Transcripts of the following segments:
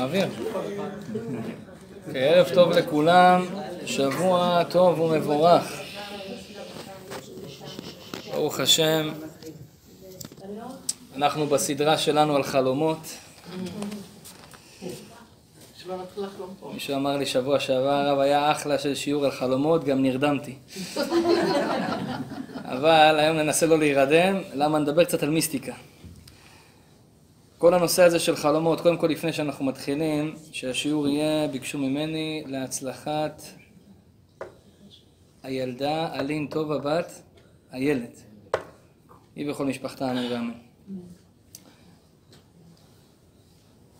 באוויר? ערב טוב לכולם, שבוע טוב ומבורך. ברוך השם, אנחנו בסדרה שלנו על חלומות. מישהו אמר לי שבוע שעבר, הרב היה אחלה של שיעור על חלומות, גם נרדמתי. אבל היום ננסה לא להירדם, למה נדבר קצת על מיסטיקה. כל הנושא הזה של חלומות, קודם כל לפני שאנחנו מתחילים, שהשיעור יהיה, ביקשו ממני, להצלחת הילדה אלין טובה בת הילד. היא וכל משפחתה אמן ואמן.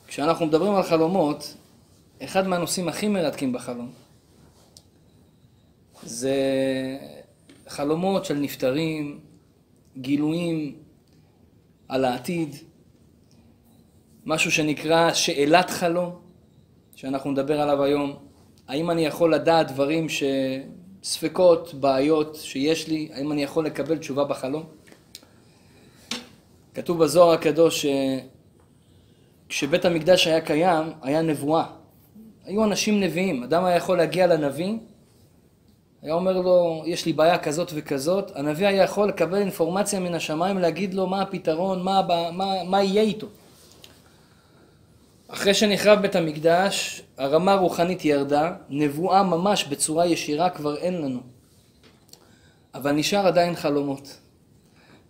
כשאנחנו מדברים על חלומות, אחד מהנושאים הכי מרתקים בחלום זה חלומות של נפטרים, גילויים על העתיד, משהו שנקרא שאלת חלום, שאנחנו נדבר עליו היום. האם אני יכול לדעת דברים שספקות, בעיות שיש לי, האם אני יכול לקבל תשובה בחלום? כתוב בזוהר הקדוש שכשבית המקדש היה קיים, היה נבואה. היו אנשים נביאים, אדם היה יכול להגיע לנביא, היה אומר לו, יש לי בעיה כזאת וכזאת, הנביא היה יכול לקבל אינפורמציה מן השמיים, להגיד לו מה הפתרון, מה, מה, מה יהיה איתו. אחרי שנחרב בית המקדש, הרמה הרוחנית ירדה, נבואה ממש בצורה ישירה כבר אין לנו. אבל נשאר עדיין חלומות.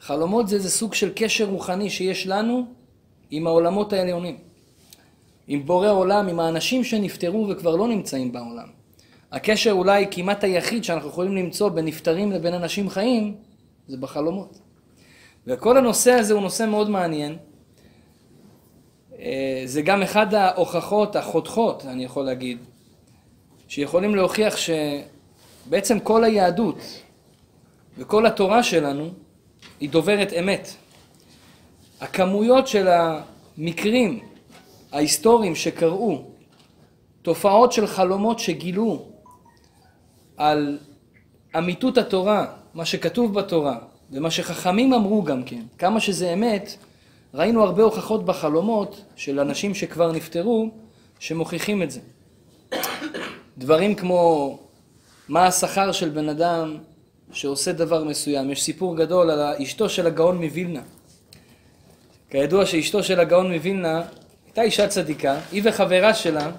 חלומות זה איזה סוג של קשר רוחני שיש לנו עם העולמות העליונים. עם בורא עולם, עם האנשים שנפטרו וכבר לא נמצאים בעולם. הקשר אולי כמעט היחיד שאנחנו יכולים למצוא בין נפטרים לבין אנשים חיים, זה בחלומות. וכל הנושא הזה הוא נושא מאוד מעניין. אה, זה גם אחד ההוכחות החותכות, אני יכול להגיד, שיכולים להוכיח שבעצם כל היהדות וכל התורה שלנו היא דוברת אמת. הכמויות של המקרים ההיסטוריים שקרו, תופעות של חלומות שגילו על אמיתות התורה, מה שכתוב בתורה, ומה שחכמים אמרו גם כן, כמה שזה אמת, ראינו הרבה הוכחות בחלומות של אנשים שכבר נפטרו, שמוכיחים את זה. דברים כמו מה השכר של בן אדם שעושה דבר מסוים. יש סיפור גדול על אשתו של הגאון מווילנה. כידוע שאשתו של הגאון מווילנה הייתה אישה צדיקה, היא וחברה שלה,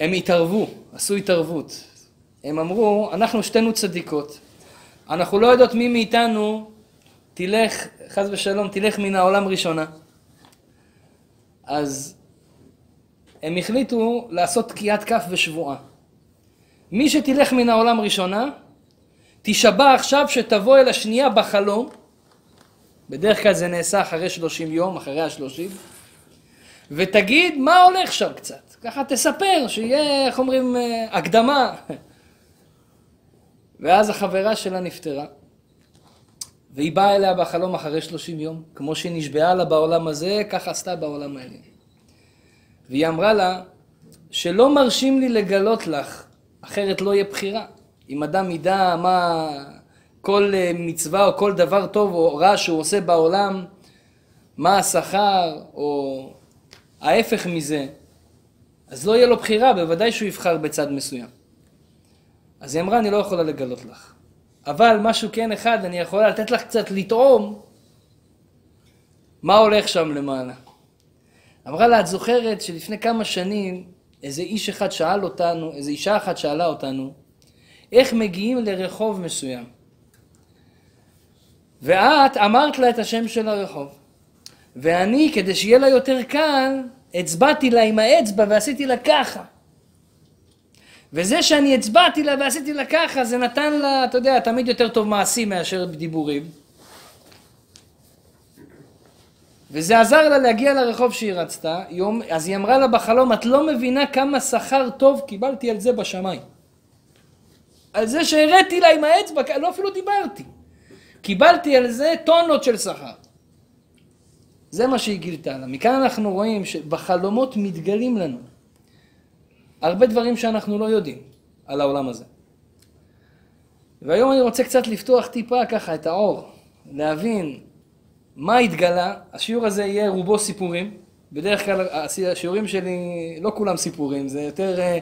הם התערבו, עשו התערבות. הם אמרו, אנחנו שתינו צדיקות. אנחנו לא יודעות מי מאיתנו תלך, חס ושלום, תלך מן העולם ראשונה. אז הם החליטו לעשות תקיעת כף ושבועה. מי שתלך מן העולם ראשונה, תשבע עכשיו שתבוא אל השנייה בחלום, בדרך כלל זה נעשה אחרי שלושים יום, אחרי השלושים, ותגיד מה הולך שם קצת. ככה תספר, שיהיה, איך אומרים, אה, הקדמה. ואז החברה שלה נפטרה. והיא באה אליה בחלום אחרי שלושים יום, כמו שהיא נשבעה לה בעולם הזה, כך עשתה בעולם העליון. והיא אמרה לה, שלא מרשים לי לגלות לך, אחרת לא יהיה בחירה. אם אדם ידע מה כל אה, מצווה או כל דבר טוב או רע שהוא עושה בעולם, מה השכר או ההפך מזה, אז לא יהיה לו בחירה, בוודאי שהוא יבחר בצד מסוים. אז היא אמרה, אני לא יכולה לגלות לך. אבל משהו כן אחד, אני יכולה לתת לך קצת לטעום מה הולך שם למעלה. אמרה לה, את זוכרת שלפני כמה שנים איזה איש אחד שאל אותנו, איזה אישה אחת שאלה אותנו, איך מגיעים לרחוב מסוים. ואת אמרת לה את השם של הרחוב. ואני, כדי שיהיה לה יותר קל, הצבעתי לה עם האצבע ועשיתי לה ככה. וזה שאני הצבעתי לה ועשיתי לה ככה, זה נתן לה, אתה יודע, תמיד יותר טוב מעשי מאשר דיבורים. וזה עזר לה להגיע לרחוב שהיא רצתה, יום, אז היא אמרה לה בחלום, את לא מבינה כמה שכר טוב קיבלתי על זה בשמיים. על זה שהראיתי לה עם האצבע, לא אפילו דיברתי. קיבלתי על זה טונות של שכר. זה מה שהיא גילתה לה. מכאן אנחנו רואים שבחלומות מתגלים לנו הרבה דברים שאנחנו לא יודעים על העולם הזה. והיום אני רוצה קצת לפתוח טיפה ככה את האור, להבין מה התגלה, השיעור הזה יהיה רובו סיפורים, בדרך כלל השיעורים שלי לא כולם סיפורים, זה יותר אה,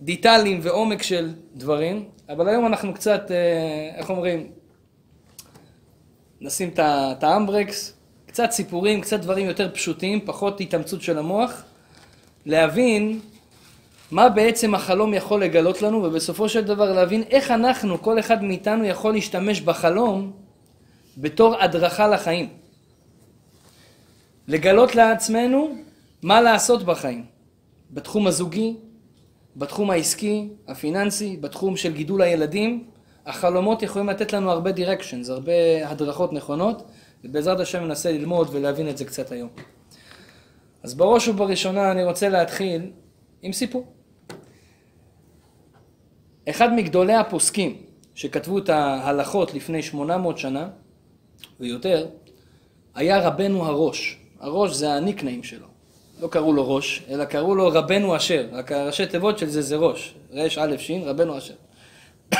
דיטלים ועומק של דברים, אבל היום אנחנו קצת, אה, איך אומרים, נשים את האמברקס, קצת סיפורים, קצת דברים יותר פשוטים, פחות התאמצות של המוח, להבין מה בעצם החלום יכול לגלות לנו, ובסופו של דבר להבין איך אנחנו, כל אחד מאיתנו יכול להשתמש בחלום בתור הדרכה לחיים. לגלות לעצמנו מה לעשות בחיים, בתחום הזוגי, בתחום העסקי, הפיננסי, בתחום של גידול הילדים, החלומות יכולים לתת לנו הרבה דירקשנס, הרבה הדרכות נכונות, ובעזרת השם ננסה ללמוד ולהבין את זה קצת היום. אז בראש ובראשונה אני רוצה להתחיל עם סיפור. אחד מגדולי הפוסקים שכתבו את ההלכות לפני 800 שנה ויותר, היה רבנו הראש. הראש זה הניקנאים שלו. לא קראו לו ראש, אלא קראו לו רבנו אשר. רק הראשי תיבות של זה זה ראש. רש א' ש', רבנו אשר.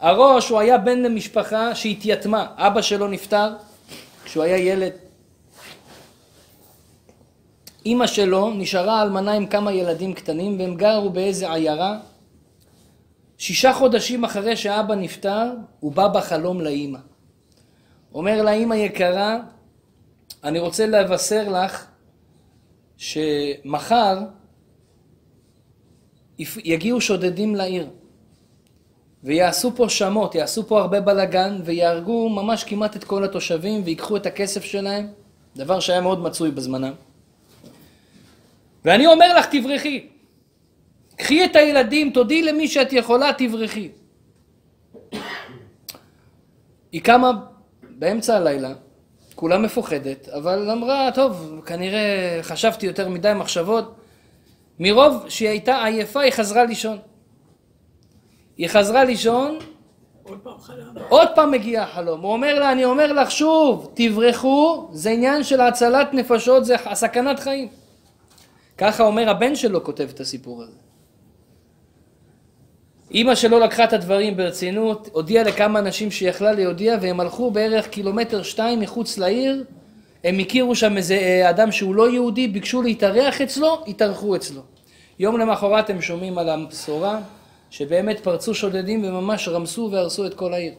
הראש הוא היה בן למשפחה שהתייתמה. אבא שלו נפטר כשהוא היה ילד. אימא שלו נשארה אלמנה עם כמה ילדים קטנים והם גרו באיזה עיירה. שישה חודשים אחרי שאבא נפטר, הוא בא בחלום לאימא. אומר לאימא יקרה, אני רוצה לבשר לך שמחר יגיעו שודדים לעיר ויעשו פה שמות, יעשו פה הרבה בלאגן ויהרגו ממש כמעט את כל התושבים ויקחו את הכסף שלהם, דבר שהיה מאוד מצוי בזמנם. ואני אומר לך, תברחי. קחי את הילדים, תודי למי שאת יכולה, תברחי. היא קמה באמצע הלילה, כולה מפוחדת, אבל אמרה, טוב, כנראה חשבתי יותר מדי מחשבות. מרוב שהיא הייתה עייפה, היא חזרה לישון. היא חזרה לישון, עוד פעם חלום. עוד פעם מגיע החלום. הוא אומר לה, אני אומר לך שוב, תברחו, זה עניין של הצלת נפשות, זה סכנת חיים. ככה אומר הבן שלו כותב את הסיפור הזה. אימא שלו לקחה את הדברים ברצינות, הודיעה לכמה אנשים שיכלה להודיע והם הלכו בערך קילומטר שתיים מחוץ לעיר, הם הכירו שם איזה אה, אדם שהוא לא יהודי, ביקשו להתארח אצלו, התארחו אצלו. יום למחרת הם שומעים על הבשורה שבאמת פרצו שודדים וממש רמסו והרסו את כל העיר.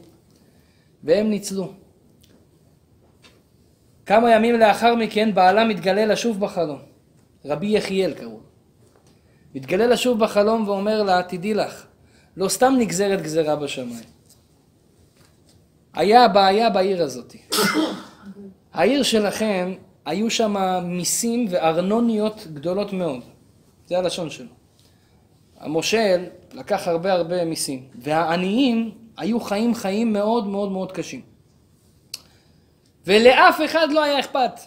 והם ניצלו. כמה ימים לאחר מכן בעלה מתגלה לשוב בחלום. רבי יחיאל קראו לו. מתגלה לשוב בחלום ואומר לה, תדעי לך, לא סתם נגזרת גזרה בשמיים. היה בעיה בעיר הזאת. העיר שלכם, היו שם מיסים וארנוניות גדולות מאוד. זה הלשון שלו. המושל לקח הרבה הרבה מיסים, והעניים היו חיים חיים מאוד מאוד מאוד קשים. ולאף אחד לא היה אכפת.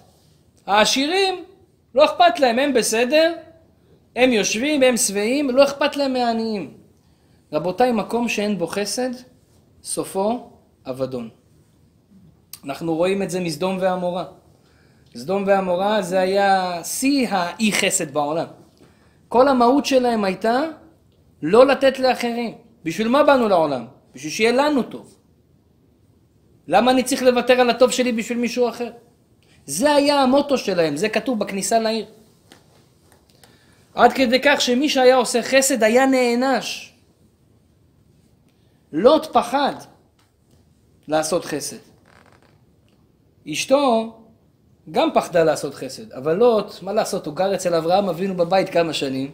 העשירים, לא אכפת להם, הם בסדר, הם יושבים, הם שבעים, לא אכפת להם מהעניים. רבותיי, מקום שאין בו חסד, סופו אבדון. אנחנו רואים את זה מסדום ועמורה. סדום ועמורה זה היה שיא האי חסד בעולם. כל המהות שלהם הייתה לא לתת לאחרים. בשביל מה באנו לעולם? בשביל שיהיה לנו טוב. למה אני צריך לוותר על הטוב שלי בשביל מישהו אחר? זה היה המוטו שלהם, זה כתוב בכניסה לעיר. עד כדי כך שמי שהיה עושה חסד היה נענש. לוט פחד לעשות חסד. אשתו גם פחדה לעשות חסד, אבל לוט, מה לעשות, הוא גר אצל אברהם אבינו בבית כמה שנים.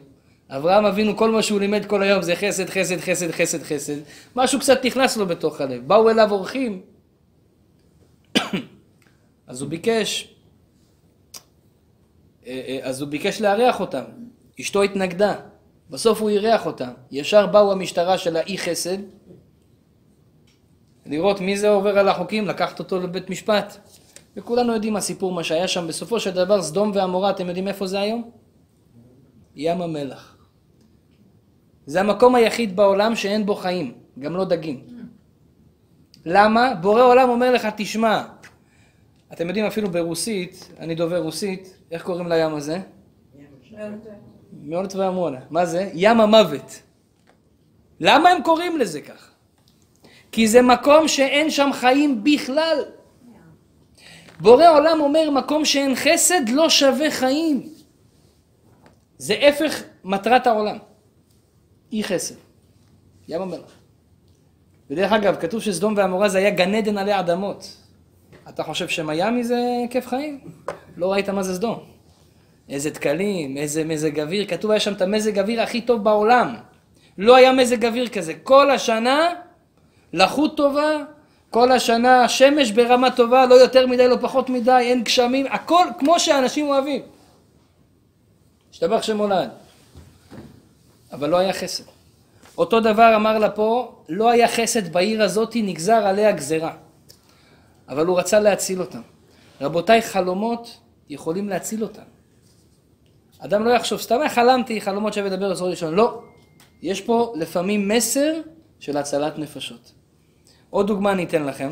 אברהם אבינו, כל מה שהוא לימד כל היום זה חסד, חסד, חסד, חסד, חסד. משהו קצת נכנס לו בתוך הלב. באו אליו אורחים, אז הוא ביקש, אה, אה, אז הוא ביקש לארח אותם. אשתו התנגדה. בסוף הוא אירח אותם. ישר באו המשטרה של האי חסד, לראות מי זה עובר על החוקים, לקחת אותו לבית משפט. וכולנו יודעים הסיפור, מה שהיה שם. בסופו של דבר, סדום ועמורה, אתם יודעים איפה זה היום? ים המלח. זה המקום היחיד בעולם שאין בו חיים, גם לא דגים. למה? בורא עולם אומר לך, תשמע, אתם יודעים אפילו ברוסית, אני דובר רוסית, איך קוראים לים הזה? מאוד ועמונה. מה זה? ים המוות. למה הם קוראים לזה כך? כי זה מקום שאין שם חיים בכלל. בורא עולם אומר, מקום שאין חסד לא שווה חיים. זה הפך מטרת העולם. אי חסד. ים המלח. ודרך אגב, כתוב שסדום ועמורה זה היה גן עדן עלי אדמות. אתה חושב שמיאמי זה כיף חיים? לא ראית מה זה סדום. איזה דקלים, איזה מזג אוויר, כתוב היה שם את המזג אוויר הכי טוב בעולם. לא היה מזג אוויר כזה. כל השנה לחות טובה, כל השנה שמש ברמה טובה, לא יותר מדי, לא פחות מדי, אין גשמים, הכל כמו שאנשים אוהבים. השתבח שמולד. אבל לא היה חסד. אותו דבר אמר לה פה, לא היה חסד בעיר הזאת, נגזר עליה גזרה. אבל הוא רצה להציל אותם. רבותיי, חלומות יכולים להציל אותם. אדם לא יחשוב, סתם חלמתי חלומות שווה לדבר בצורה ראשון. לא. יש פה לפעמים מסר של הצלת נפשות. עוד דוגמה אני אתן לכם.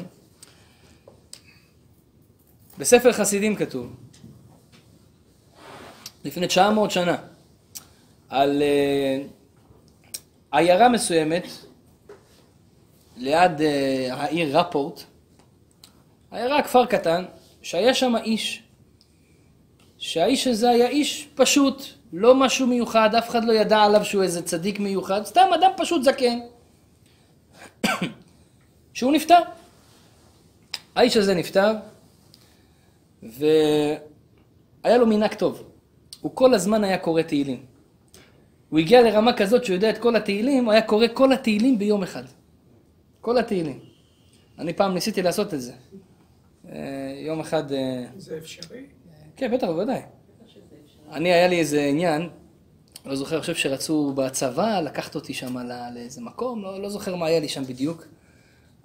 בספר חסידים כתוב, לפני 900 שנה, על uh, עיירה מסוימת ליד uh, העיר רפורט, עיירה כפר קטן, שהיה שם איש, שהאיש הזה היה איש פשוט, לא משהו מיוחד, אף אחד לא ידע עליו שהוא איזה צדיק מיוחד, סתם אדם פשוט זקן. שהוא נפטר. האיש הזה נפטר, והיה לו מנהג טוב. הוא כל הזמן היה קורא תהילים. הוא הגיע לרמה כזאת שהוא יודע את כל התהילים, הוא היה קורא כל התהילים ביום אחד. כל התהילים. אני פעם ניסיתי לעשות את זה. אה, יום אחד... אה, זה אפשרי? כן, בטח, בוודאי. אני, היה לי איזה עניין, לא זוכר, אני חושב שרצו בצבא לקחת אותי שם לאיזה מקום, לא, לא זוכר מה היה לי שם בדיוק.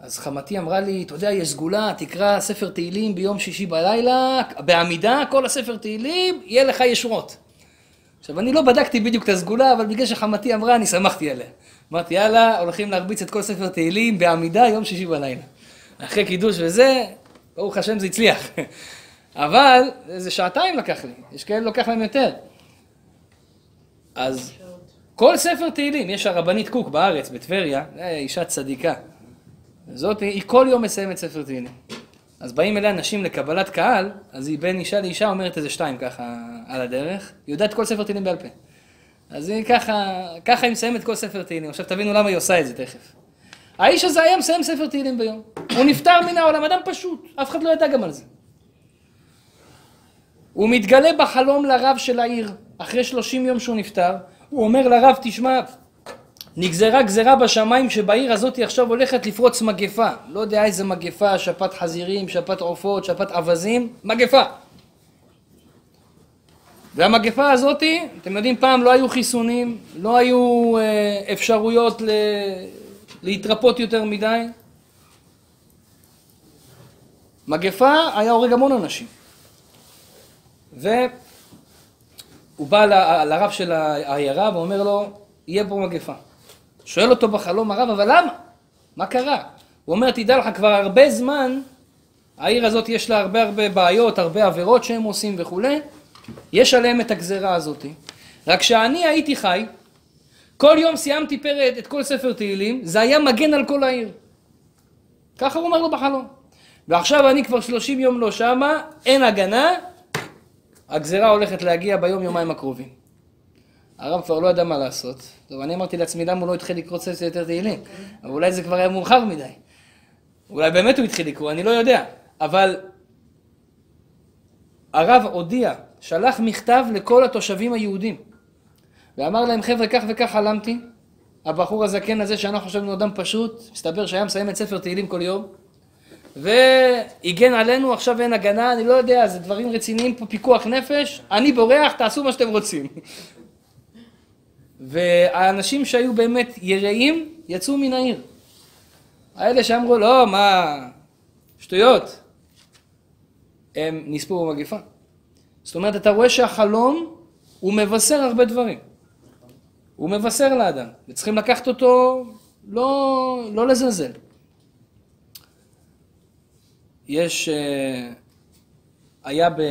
אז חמתי אמרה לי, אתה יודע, יש סגולה, תקרא ספר תהילים ביום שישי בלילה, בעמידה, כל הספר תהילים, יהיה לך ישועות. עכשיו, אני לא בדקתי בדיוק את הסגולה, אבל בגלל שחמתי אמרה, אני שמחתי עליה. אמרתי, יאללה, הולכים להרביץ את כל ספר תהילים בעמידה יום שישי בלילה. אחרי קידוש וזה, ברוך השם זה הצליח. אבל זה שעתיים לקח לי, יש כאלה לוקח להם יותר. אז כל ספר תהילים, יש הרבנית קוק בארץ, בטבריה, אישה צדיקה. זאת, היא כל יום מסיימת ספר תהילים. אז באים אליה נשים לקבלת קהל, אז היא בין אישה לאישה אומרת איזה שתיים ככה על הדרך. היא יודעת כל ספר תהילים בעל פה. אז היא ככה, ככה היא מסיימת כל ספר תהילים. עכשיו תבינו למה היא עושה את זה תכף. האיש הזה היה מסיים ספר תהילים ביום. הוא נפטר מן העולם, אדם פשוט, אף אחד לא ידע גם על זה. הוא מתגלה בחלום לרב של העיר, אחרי שלושים יום שהוא נפטר, הוא אומר לרב, תשמע, נגזרה גזרה בשמיים שבעיר הזאת עכשיו הולכת לפרוץ מגפה. לא יודע איזה מגפה, שפעת חזירים, שפעת עופות, שפעת אווזים, מגפה. והמגפה הזאתי, אתם יודעים, פעם לא היו חיסונים, לא היו אה, אפשרויות ל... להתרפות יותר מדי. מגפה היה הורג המון אנשים. והוא בא. לרב של העיירה ואומר לו, יהיה פה מגפה. שואל אותו בחלום הרב, אבל למה? מה קרה? הוא אומר, תדע לך, כבר הרבה זמן, העיר הזאת יש לה הרבה הרבה בעיות, הרבה עבירות שהם עושים וכולי, יש עליהם את הגזרה הזאת. רק כשאני הייתי חי, כל יום סיימתי פרק את כל ספר תהילים, זה היה מגן על כל העיר. ככה הוא אומר לו בחלום. ועכשיו אני כבר שלושים יום לא שמה, אין הגנה, הגזרה הולכת להגיע ביום יומיים הקרובים. הרב כבר לא ידע מה לעשות. טוב, אני אמרתי לעצמי, למה הוא לא התחיל לקרוא קצת יותר תהילים? אבל אולי זה כבר היה מאוחר מדי. אולי באמת הוא התחיל לקרוא, אני לא יודע. אבל הרב הודיע, שלח מכתב לכל התושבים היהודים. ואמר להם, חבר'ה, כך וכך חלמתי. הבחור הזקן הזה, שאנחנו חשבנו אדם פשוט, מסתבר שהיה מסיים את ספר תהילים כל יום. והגן עלינו, עכשיו אין הגנה, אני לא יודע, זה דברים רציניים פה, פיקוח נפש, אני בורח, תעשו מה שאתם רוצים. והאנשים שהיו באמת יראים יצאו מן העיר. האלה שאמרו לא, מה, שטויות, הם נספו במגפה. זאת אומרת, אתה רואה שהחלום הוא מבשר הרבה דברים. הוא מבשר לאדם, וצריכים לקחת אותו, לא, לא לזלזל. יש, אה, היה ב...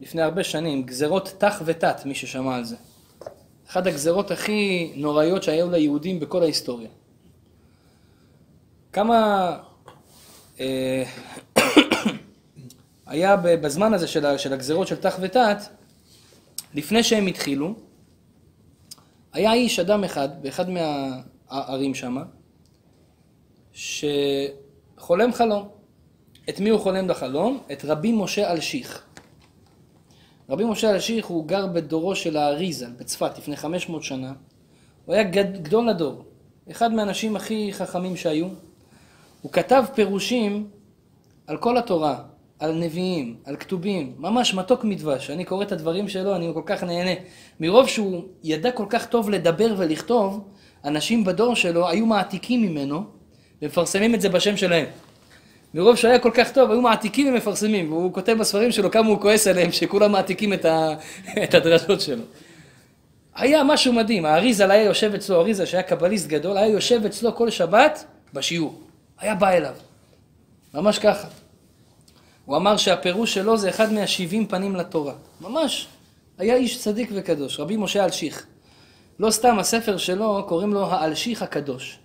לפני הרבה שנים, גזרות תח ותת, מי ששמע על זה. אחת הגזרות הכי נוראיות שהיו ליהודים בכל ההיסטוריה. כמה, אה, היה בזמן הזה של, של הגזרות של תח ותת, לפני שהם התחילו, היה איש, אדם אחד, באחד מהערים שם, שחולם חלום. את מי הוא חולם בחלום? את רבי משה אלשיך. רבי משה אלשיך הוא גר בדורו של האריזה בצפת לפני 500 שנה. הוא היה גדול הדור, אחד מהאנשים הכי חכמים שהיו. הוא כתב פירושים על כל התורה, על נביאים, על כתובים, ממש מתוק מדבש. אני קורא את הדברים שלו, אני כל כך נהנה. מרוב שהוא ידע כל כך טוב לדבר ולכתוב, אנשים בדור שלו היו מעתיקים ממנו ומפרסמים את זה בשם שלהם. מרוב שהיה כל כך טוב, היו מעתיקים ומפרסמים, והוא כותב בספרים שלו כמה הוא כועס עליהם, שכולם מעתיקים את, ה... את הדרשות שלו. היה משהו מדהים, האריזה היה יושב אצלו, האריזה שהיה קבליסט גדול, היה יושב אצלו כל שבת בשיעור. היה בא אליו. ממש ככה. הוא אמר שהפירוש שלו זה אחד מהשבעים פנים לתורה. ממש. היה איש צדיק וקדוש, רבי משה אלשיך. לא סתם הספר שלו, קוראים לו האלשיך הקדוש.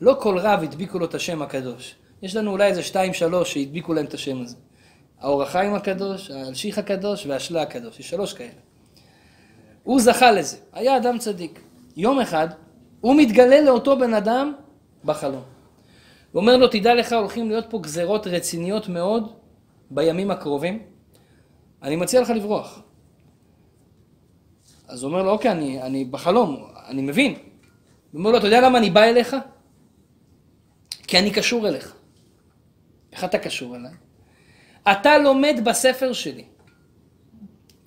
לא כל רב הדביקו לו את השם הקדוש. יש לנו אולי איזה שתיים שלוש שהדביקו להם את השם הזה. האור החיים הקדוש, האלשיך הקדוש והשלה הקדוש. יש שלוש כאלה. הוא זכה לזה, היה אדם צדיק. יום אחד, הוא מתגלה לאותו בן אדם בחלום. הוא אומר לו, תדע לך, הולכים להיות פה גזרות רציניות מאוד בימים הקרובים. אני מציע לך לברוח. אז הוא אומר לו, אוקיי, אני, אני בחלום, אני מבין. הוא אומר לו, אתה יודע למה אני בא אליך? כי אני קשור אליך. איך אתה קשור אליי? אתה לומד בספר שלי.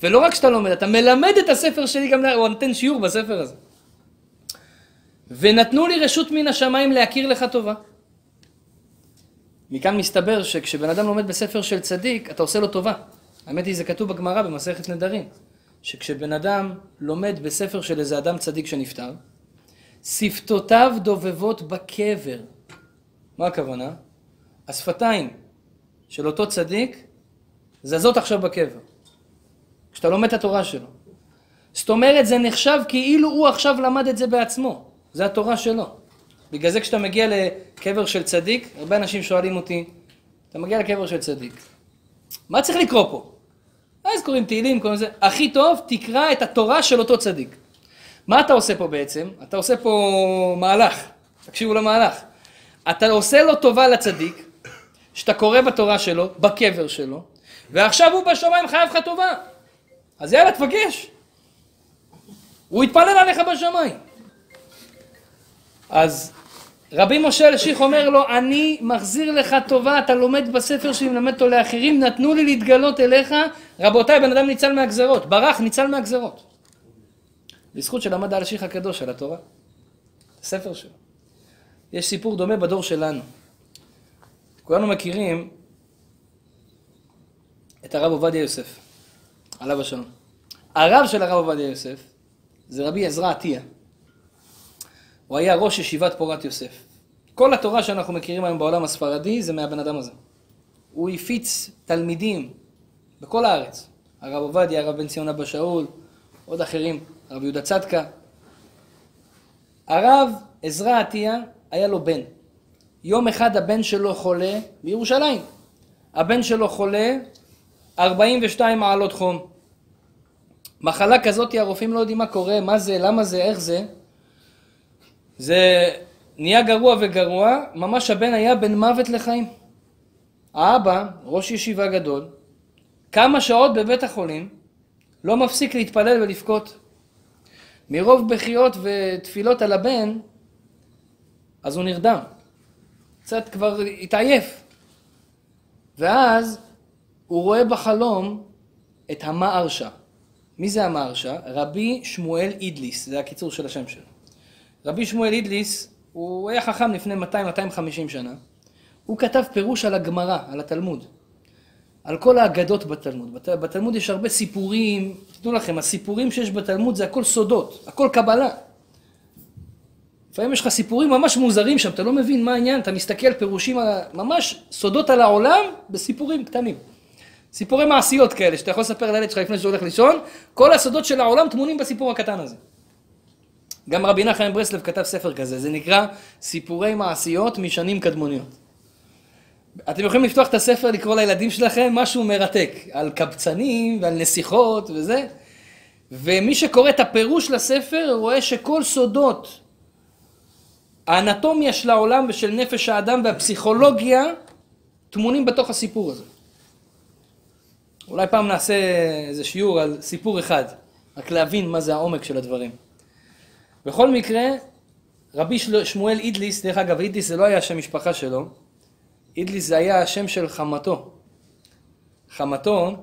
ולא רק שאתה לומד, אתה מלמד את הספר שלי גם, הוא נותן שיעור בספר הזה. ונתנו לי רשות מן השמיים להכיר לך טובה. מכאן מסתבר שכשבן אדם לומד בספר של צדיק, אתה עושה לו טובה. האמת היא, זה כתוב בגמרא במסכת נדרים, שכשבן אדם לומד בספר של איזה אדם צדיק שנפטר, שפתותיו דובבות בקבר. מה הכוונה? השפתיים של אותו צדיק זזות עכשיו בקבר. כשאתה לומד את התורה שלו. זאת אומרת, זה נחשב כאילו הוא עכשיו למד את זה בעצמו. זה התורה שלו. בגלל זה כשאתה מגיע לקבר של צדיק, הרבה אנשים שואלים אותי, אתה מגיע לקבר של צדיק, מה צריך לקרוא פה? אז קוראים תהילים, קוראים לזה, הכי טוב, תקרא את התורה של אותו צדיק. מה אתה עושה פה בעצם? אתה עושה פה מהלך, תקשיבו למהלך. אתה עושה לו טובה לצדיק, שאתה קורא בתורה שלו, בקבר שלו, ועכשיו הוא בשמיים חייב לך טובה. אז יאללה, תבקש. הוא יתפלל עליך בשמיים. אז רבי משה אלשיך אומר לו, אני מחזיר לך טובה, אתה לומד בספר שלי, מלמד אותו לאחרים, נתנו לי להתגלות אליך, רבותיי, בן אדם ניצל מהגזרות, ברח, ניצל מהגזרות. בזכות שלמד האלשיך הקדוש על התורה, הספר שלו. יש סיפור דומה בדור שלנו. כולנו מכירים את הרב עובדיה יוסף, עליו השלום. הרב של הרב עובדיה יוסף זה רבי עזרא עטיה. הוא היה ראש ישיבת פורת יוסף. כל התורה שאנחנו מכירים היום בעולם הספרדי זה מהבן אדם הזה. הוא הפיץ תלמידים בכל הארץ. הרב עובדיה, הרב בן ציון אבא שאול, עוד אחרים, הרב יהודה צדקה. הרב עזרא עטיה היה לו בן. יום אחד הבן שלו חולה בירושלים. הבן שלו חולה 42 מעלות חום. מחלה כזאת, הרופאים לא יודעים מה קורה, מה זה, למה זה, איך זה. זה נהיה גרוע וגרוע, ממש הבן היה בין מוות לחיים. האבא, ראש ישיבה גדול, כמה שעות בבית החולים, לא מפסיק להתפלל ולבכות. מרוב בכיות ותפילות על הבן, אז הוא נרדם. קצת כבר התעייף. ואז הוא רואה בחלום את המערשה. מי זה המערשה? רבי שמואל אידליס, זה הקיצור של השם שלו. רבי שמואל אידליס, הוא היה חכם לפני 200-250 שנה. הוא כתב פירוש על הגמרא, על התלמוד. על כל האגדות בתלמוד. בת, בתלמוד יש הרבה סיפורים, תדעו לכם, הסיפורים שיש בתלמוד זה הכל סודות, הכל קבלה. לפעמים יש לך סיפורים ממש מוזרים שם, אתה לא מבין מה העניין, אתה מסתכל פירושים, ממש סודות על העולם בסיפורים קטנים. סיפורי מעשיות כאלה, שאתה יכול לספר לילד שלך לפני שהוא הולך לישון, כל הסודות של העולם טמונים בסיפור הקטן הזה. גם רבי נחמן ברסלב כתב ספר כזה, זה נקרא סיפורי מעשיות משנים קדמוניות. אתם יכולים לפתוח את הספר, לקרוא לילדים שלכם משהו מרתק, על קבצנים ועל נסיכות וזה, ומי שקורא את הפירוש לספר רואה שכל סודות האנטומיה של העולם ושל נפש האדם והפסיכולוגיה טמונים בתוך הסיפור הזה. אולי פעם נעשה איזה שיעור על סיפור אחד, רק להבין מה זה העומק של הדברים. בכל מקרה, רבי שמואל אידליס, דרך אגב, אידליס זה לא היה השם משפחה שלו, אידליס זה היה השם של חמתו. חמתו,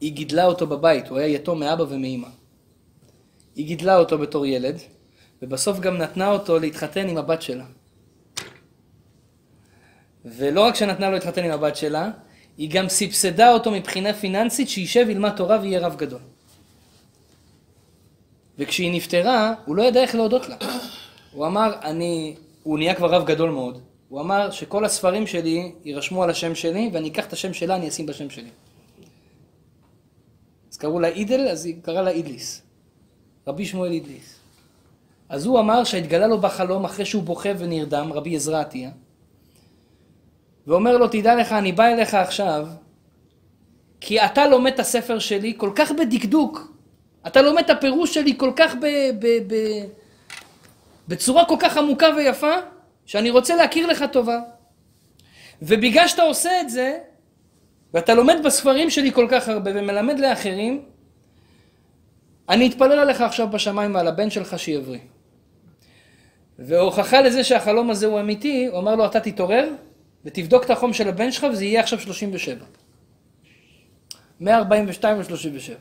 היא גידלה אותו בבית, הוא היה יתום מאבא ומאימא. היא גידלה אותו בתור ילד, ובסוף גם נתנה אותו להתחתן עם הבת שלה. ולא רק שנתנה לו להתחתן עם הבת שלה, היא גם סבסדה אותו מבחינה פיננסית שישב ילמד תורה ויהיה רב גדול. וכשהיא נפטרה, הוא לא ידע איך להודות לה. הוא אמר, אני... הוא נהיה כבר רב גדול מאוד. הוא אמר שכל הספרים שלי יירשמו על השם שלי, ואני אקח את השם שלה, אני אשים בשם שלי. אז קראו לה אידל, אז היא קראה לה אידליס. רבי שמואל אידליס. אז הוא אמר שהתגלה לו בחלום אחרי שהוא בוכה ונרדם, רבי עזרא עטיה, ואומר לו, תדע לך, אני בא אליך עכשיו, כי אתה לומד את הספר שלי כל כך בדקדוק, אתה לומד את הפירוש שלי כל כך ב... ב, ב בצורה כל כך עמוקה ויפה, שאני רוצה להכיר לך טובה. ובגלל שאתה עושה את זה, ואתה לומד בספרים שלי כל כך הרבה ומלמד לאחרים, אני אתפלל עליך עכשיו בשמיים ועל הבן שלך שיבריא. והוכחה לזה שהחלום הזה הוא אמיתי, הוא אמר לו, אתה תתעורר ותבדוק את החום של הבן שלך וזה יהיה עכשיו 37. 142 ו-37.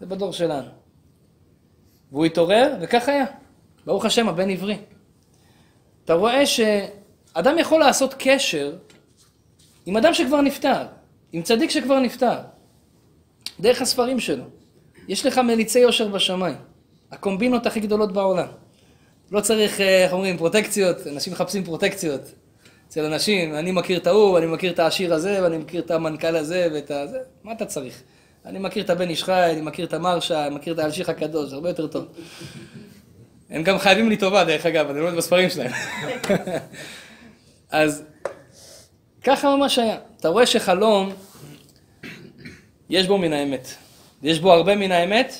זה בדור שלנו. והוא התעורר, וכך היה. ברוך השם, הבן עברי. אתה רואה שאדם יכול לעשות קשר עם אדם שכבר נפטר, עם צדיק שכבר נפטר, דרך הספרים שלו. יש לך מליצי יושר בשמיים, הקומבינות הכי גדולות בעולם. לא צריך, אה, איך אומרים, פרוטקציות, אנשים מחפשים פרוטקציות. אצל אנשים, אני מכיר את ההוא, אני מכיר את העשיר הזה, ואני מכיר את המנכ"ל הזה ואת הזה, מה אתה צריך? אני מכיר את הבן איש חי, אני מכיר את המרשה, אני מכיר את האלשיך הקדוש, הרבה יותר טוב. הם גם חייבים לי טובה, דרך אגב, אני לומד בספרים שלהם. אז ככה ממש היה. אתה רואה שחלום, יש בו מן האמת. יש בו הרבה מן האמת,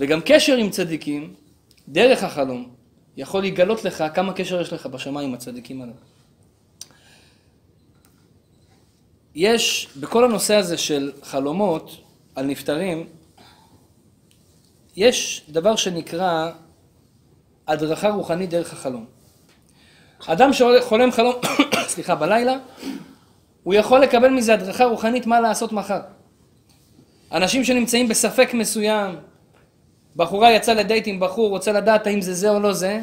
וגם קשר עם צדיקים, דרך החלום, יכול לגלות לך כמה קשר יש לך בשמיים עם הצדיקים האלה. יש, בכל הנושא הזה של חלומות על נפטרים, יש דבר שנקרא הדרכה רוחנית דרך החלום. אדם שחולם חלום, סליחה, בלילה, הוא יכול לקבל מזה הדרכה רוחנית מה לעשות מחר. אנשים שנמצאים בספק מסוים, בחורה יצאה לדייט עם בחור, רוצה לדעת האם זה זה או לא זה,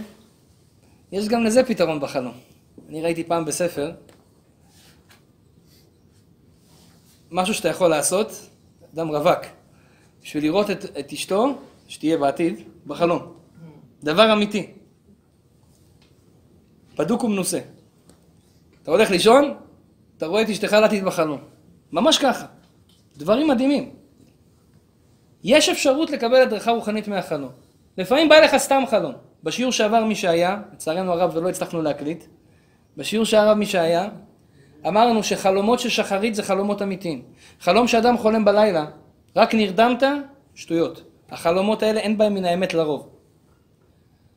יש גם לזה פתרון בחלום. אני ראיתי פעם בספר, משהו שאתה יכול לעשות, אדם רווק, בשביל לראות את, את אשתו, שתהיה בעתיד, בחלום. דבר אמיתי. בדוק ומנוסה. אתה הולך לישון, אתה רואה את אשתך לעתיד בחלום. ממש ככה. דברים מדהימים. יש אפשרות לקבל הדרכה רוחנית מהחלום. לפעמים בא לך סתם חלום. בשיעור שעבר מי שהיה, לצערנו הרב ולא הצלחנו להקליט, בשיעור שעבר מי שהיה, אמרנו שחלומות של שחרית זה חלומות אמיתיים. חלום שאדם חולם בלילה, רק נרדמת, שטויות. החלומות האלה אין בהם מן האמת לרוב.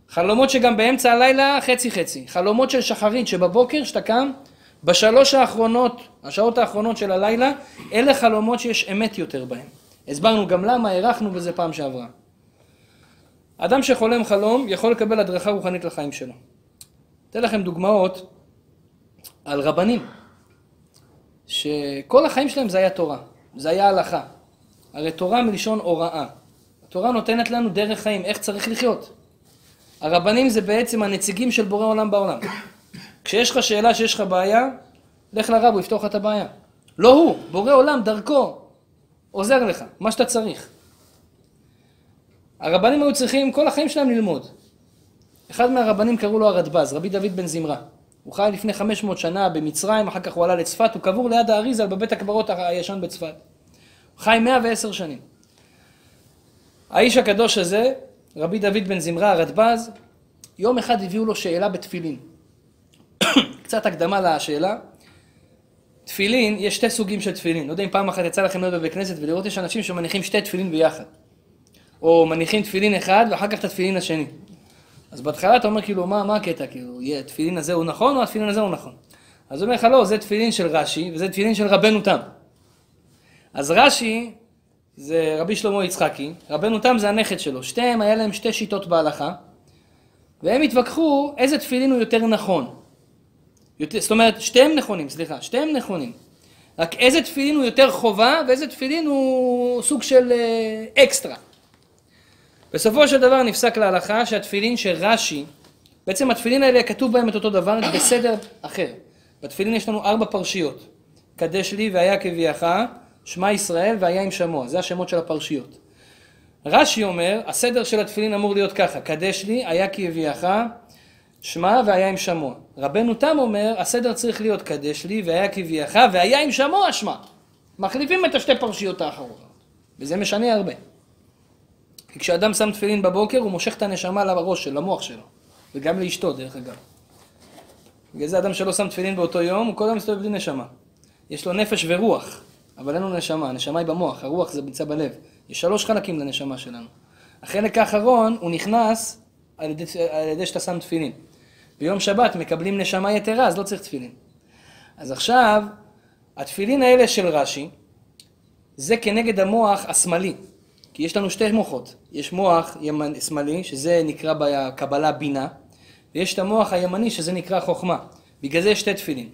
חלומות שגם באמצע הלילה חצי חצי. חלומות של שחרית שבבוקר שאתה קם, בשלוש האחרונות, השעות האחרונות של הלילה, אלה חלומות שיש אמת יותר בהם. הסברנו גם למה, הארכנו בזה פעם שעברה. אדם שחולם חלום יכול לקבל הדרכה רוחנית לחיים שלו. אתן לכם דוגמאות על רבנים, שכל החיים שלהם זה היה תורה, זה היה הלכה. הרי תורה מלשון הוראה. התורה נותנת לנו דרך חיים, איך צריך לחיות. הרבנים זה בעצם הנציגים של בורא עולם בעולם. כשיש לך שאלה שיש לך בעיה, לך לרב, הוא יפתור לך את הבעיה. לא הוא, בורא עולם, דרכו, עוזר לך, מה שאתה צריך. הרבנים היו צריכים כל החיים שלהם ללמוד. אחד מהרבנים קראו לו הרדב"ז, רבי דוד בן זמרה. הוא חי לפני 500 שנה במצרים, אחר כך הוא עלה לצפת, הוא קבור ליד האריזה בבית הקברות הישן בצפת. הוא חי 110 שנים. האיש הקדוש הזה, רבי דוד בן זמרה הרדב"ז, יום אחד הביאו לו שאלה בתפילין. קצת הקדמה לשאלה. תפילין, יש שתי סוגים של תפילין. לא יודע אם פעם אחת יצא לכם להיות בבית כנסת ולראות יש אנשים שמניחים שתי תפילין ביחד. או מניחים תפילין אחד ואחר כך את התפילין השני. אז בהתחלה אתה אומר כאילו, מה, מה הקטע? כאילו, התפילין הזה הוא נכון או התפילין הזה הוא נכון? אז הוא אומר לך, לא, זה תפילין של רש"י וזה תפילין של רבנו תם. אז רש"י זה רבי שלמה יצחקי, רבנו תם זה הנכד שלו. שתיהם, היה להם שתי שיטות בהלכה, והם התווכחו איזה תפילין הוא יותר נכון. יותר, זאת אומרת, שתיהם נכונים, סליחה, שתיהם נכונים. רק איזה תפילין הוא יותר חובה ואיזה תפילין הוא סוג של אה, אקסטרה. בסופו של דבר נפסק להלכה שהתפילין של רש"י, בעצם התפילין האלה כתוב בהם את אותו דבר בסדר אחר. בתפילין יש לנו ארבע פרשיות. קדש לי והיה כביאך, שמע ישראל והיה עם שמוע, זה השמות של הפרשיות. רש"י אומר, הסדר של התפילין אמור להיות ככה, קדש לי, היה כי הביאך, שמע והיה עם שמוע. רבנו תם אומר, הסדר צריך להיות קדש לי והיה כי הביאך, והיה עם שמוע שמע. מחליפים את השתי פרשיות האחרונות, וזה משנה הרבה. כי כשאדם שם תפילין בבוקר, הוא מושך את הנשמה לראש שלו, למוח שלו, וגם לאשתו דרך אגב. בגלל זה אדם שלא שם תפילין באותו יום, הוא כל הזמן מסתובב בלי נשמה. יש לו נפש ורוח, אבל אין לו נשמה, הנשמה היא במוח, הרוח זה נמצא בלב. יש שלוש חלקים לנשמה שלנו. החלק האחרון, הוא נכנס על ידי, על ידי שאתה שם תפילין. ביום שבת מקבלים נשמה יתרה, אז לא צריך תפילין. אז עכשיו, התפילין האלה של רש"י, זה כנגד המוח השמאלי. כי יש לנו שתי מוחות. יש מוח ימני, שמאלי, שזה נקרא בקבלה בינה, ויש את המוח הימני, שזה נקרא חוכמה. בגלל זה יש שתי תפילין.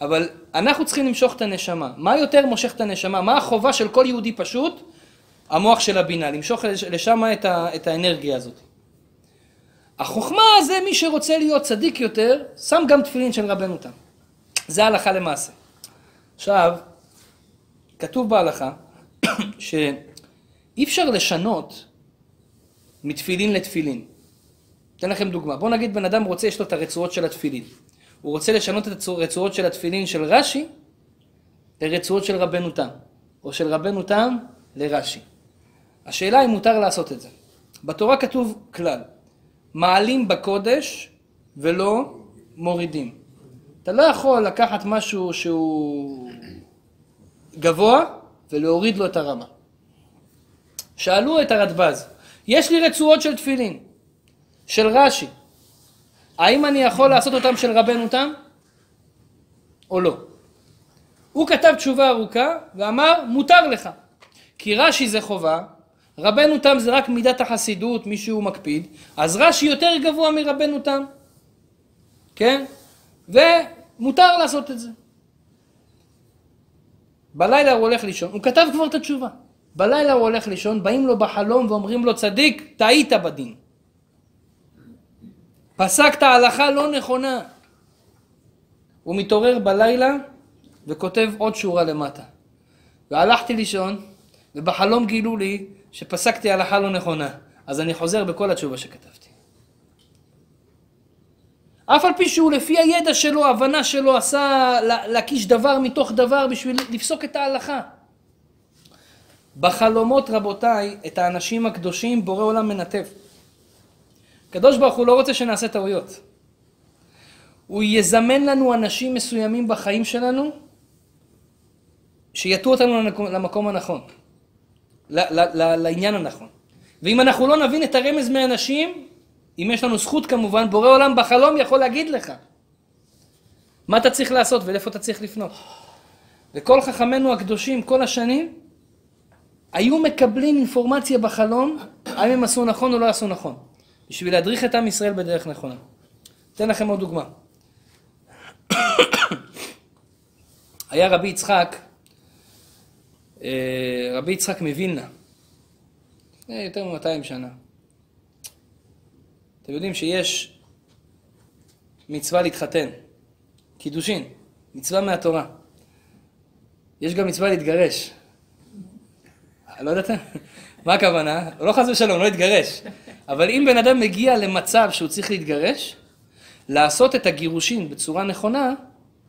אבל אנחנו צריכים למשוך את הנשמה. מה יותר מושך את הנשמה? מה החובה של כל יהודי פשוט? המוח של הבינה, למשוך לשם את, ה, את האנרגיה הזאת. החוכמה זה מי שרוצה להיות צדיק יותר, שם גם תפילין של רבנו תם. זה הלכה למעשה. עכשיו, כתוב בהלכה שאי אפשר לשנות מתפילין לתפילין. אתן לכם דוגמה. בואו נגיד בן אדם רוצה, יש לו את הרצועות של התפילין. הוא רוצה לשנות את הרצועות של התפילין של רש"י לרצועות של רבנו תם, או של רבנו תם לרש"י. השאלה אם מותר לעשות את זה. בתורה כתוב כלל, מעלים בקודש ולא מורידים. אתה לא יכול לקחת משהו שהוא גבוה ולהוריד לו את הרמה. שאלו את הרדב"ז, יש לי רצועות של תפילין, של רש"י, האם אני יכול לעשות אותם של רבנו תם או לא? הוא כתב תשובה ארוכה ואמר מותר לך כי רש"י זה חובה רבנו תם זה רק מידת החסידות, מישהו מקפיד, אז רש"י יותר גבוה מרבנו תם, כן? ומותר לעשות את זה. בלילה הוא הולך לישון, הוא כתב כבר את התשובה. בלילה הוא הולך לישון, באים לו בחלום ואומרים לו צדיק, טעית בדין. פסקת הלכה לא נכונה. הוא מתעורר בלילה וכותב עוד שורה למטה. והלכתי לישון, ובחלום גילו לי שפסקתי הלכה לא נכונה. אז אני חוזר בכל התשובה שכתבתי. אף על פי שהוא לפי הידע שלו, ההבנה שלו, עשה להקיש דבר מתוך דבר בשביל לפסוק את ההלכה. בחלומות רבותיי, את האנשים הקדושים בורא עולם מנתב. הקדוש ברוך הוא לא רוצה שנעשה טעויות. הוא יזמן לנו אנשים מסוימים בחיים שלנו שיטו אותנו למקום הנכון, לעניין הנכון. ואם אנחנו לא נבין את הרמז מאנשים, אם יש לנו זכות כמובן, בורא עולם בחלום יכול להגיד לך מה אתה צריך לעשות ולאיפה אתה צריך לפנות. וכל חכמינו הקדושים כל השנים היו מקבלים אינפורמציה בחלום, האם הם עשו נכון או לא עשו נכון. בשביל להדריך את עם ישראל בדרך נכונה. אתן לכם עוד דוגמה. היה רבי יצחק, רבי יצחק מווילנה, לפני יותר מ-200 שנה. אתם יודעים שיש מצווה להתחתן, קידושין, מצווה מהתורה. יש גם מצווה להתגרש. לא יודעת? מה הכוונה? לא חס ושלום, לא להתגרש. אבל אם בן אדם מגיע למצב שהוא צריך להתגרש, לעשות את הגירושין בצורה נכונה,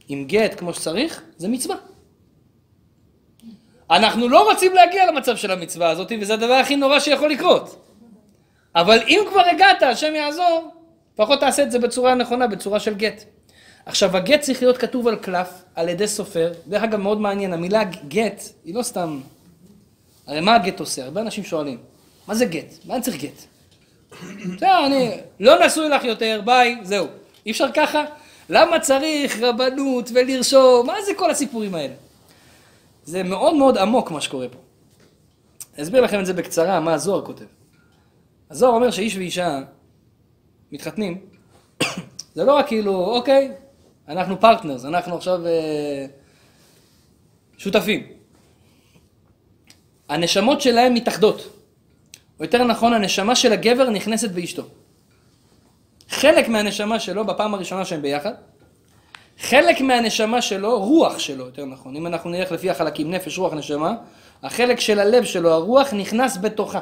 עם גט כמו שצריך, זה מצווה. אנחנו לא רוצים להגיע למצב של המצווה הזאת, וזה הדבר הכי נורא שיכול לקרות. אבל אם כבר הגעת, השם יעזור, לפחות תעשה את זה בצורה נכונה, בצורה של גט. עכשיו, הגט צריך להיות כתוב על קלף, על ידי סופר. דרך אגב, מאוד מעניין, המילה גט היא לא סתם... הרי מה הגט עושה? הרבה אנשים שואלים, מה זה גט? מה אני צריך גט? בסדר, אני לא נשוי לך יותר, ביי, זהו. אי אפשר ככה? למה צריך רבנות ולרשום? מה זה כל הסיפורים האלה? זה מאוד מאוד עמוק מה שקורה פה. אסביר לכם את זה בקצרה, מה הזוהר כותב. הזוהר אומר שאיש ואישה מתחתנים, זה לא רק כאילו, אוקיי, אנחנו partners, אנחנו עכשיו אה, שותפים. הנשמות שלהם מתאחדות. או יותר נכון, הנשמה של הגבר נכנסת באשתו. חלק מהנשמה שלו בפעם הראשונה שהם ביחד, חלק מהנשמה שלו, רוח שלו, יותר נכון, אם אנחנו נלך לפי החלקים, נפש, רוח, נשמה, החלק של הלב שלו, הרוח, נכנס בתוכה.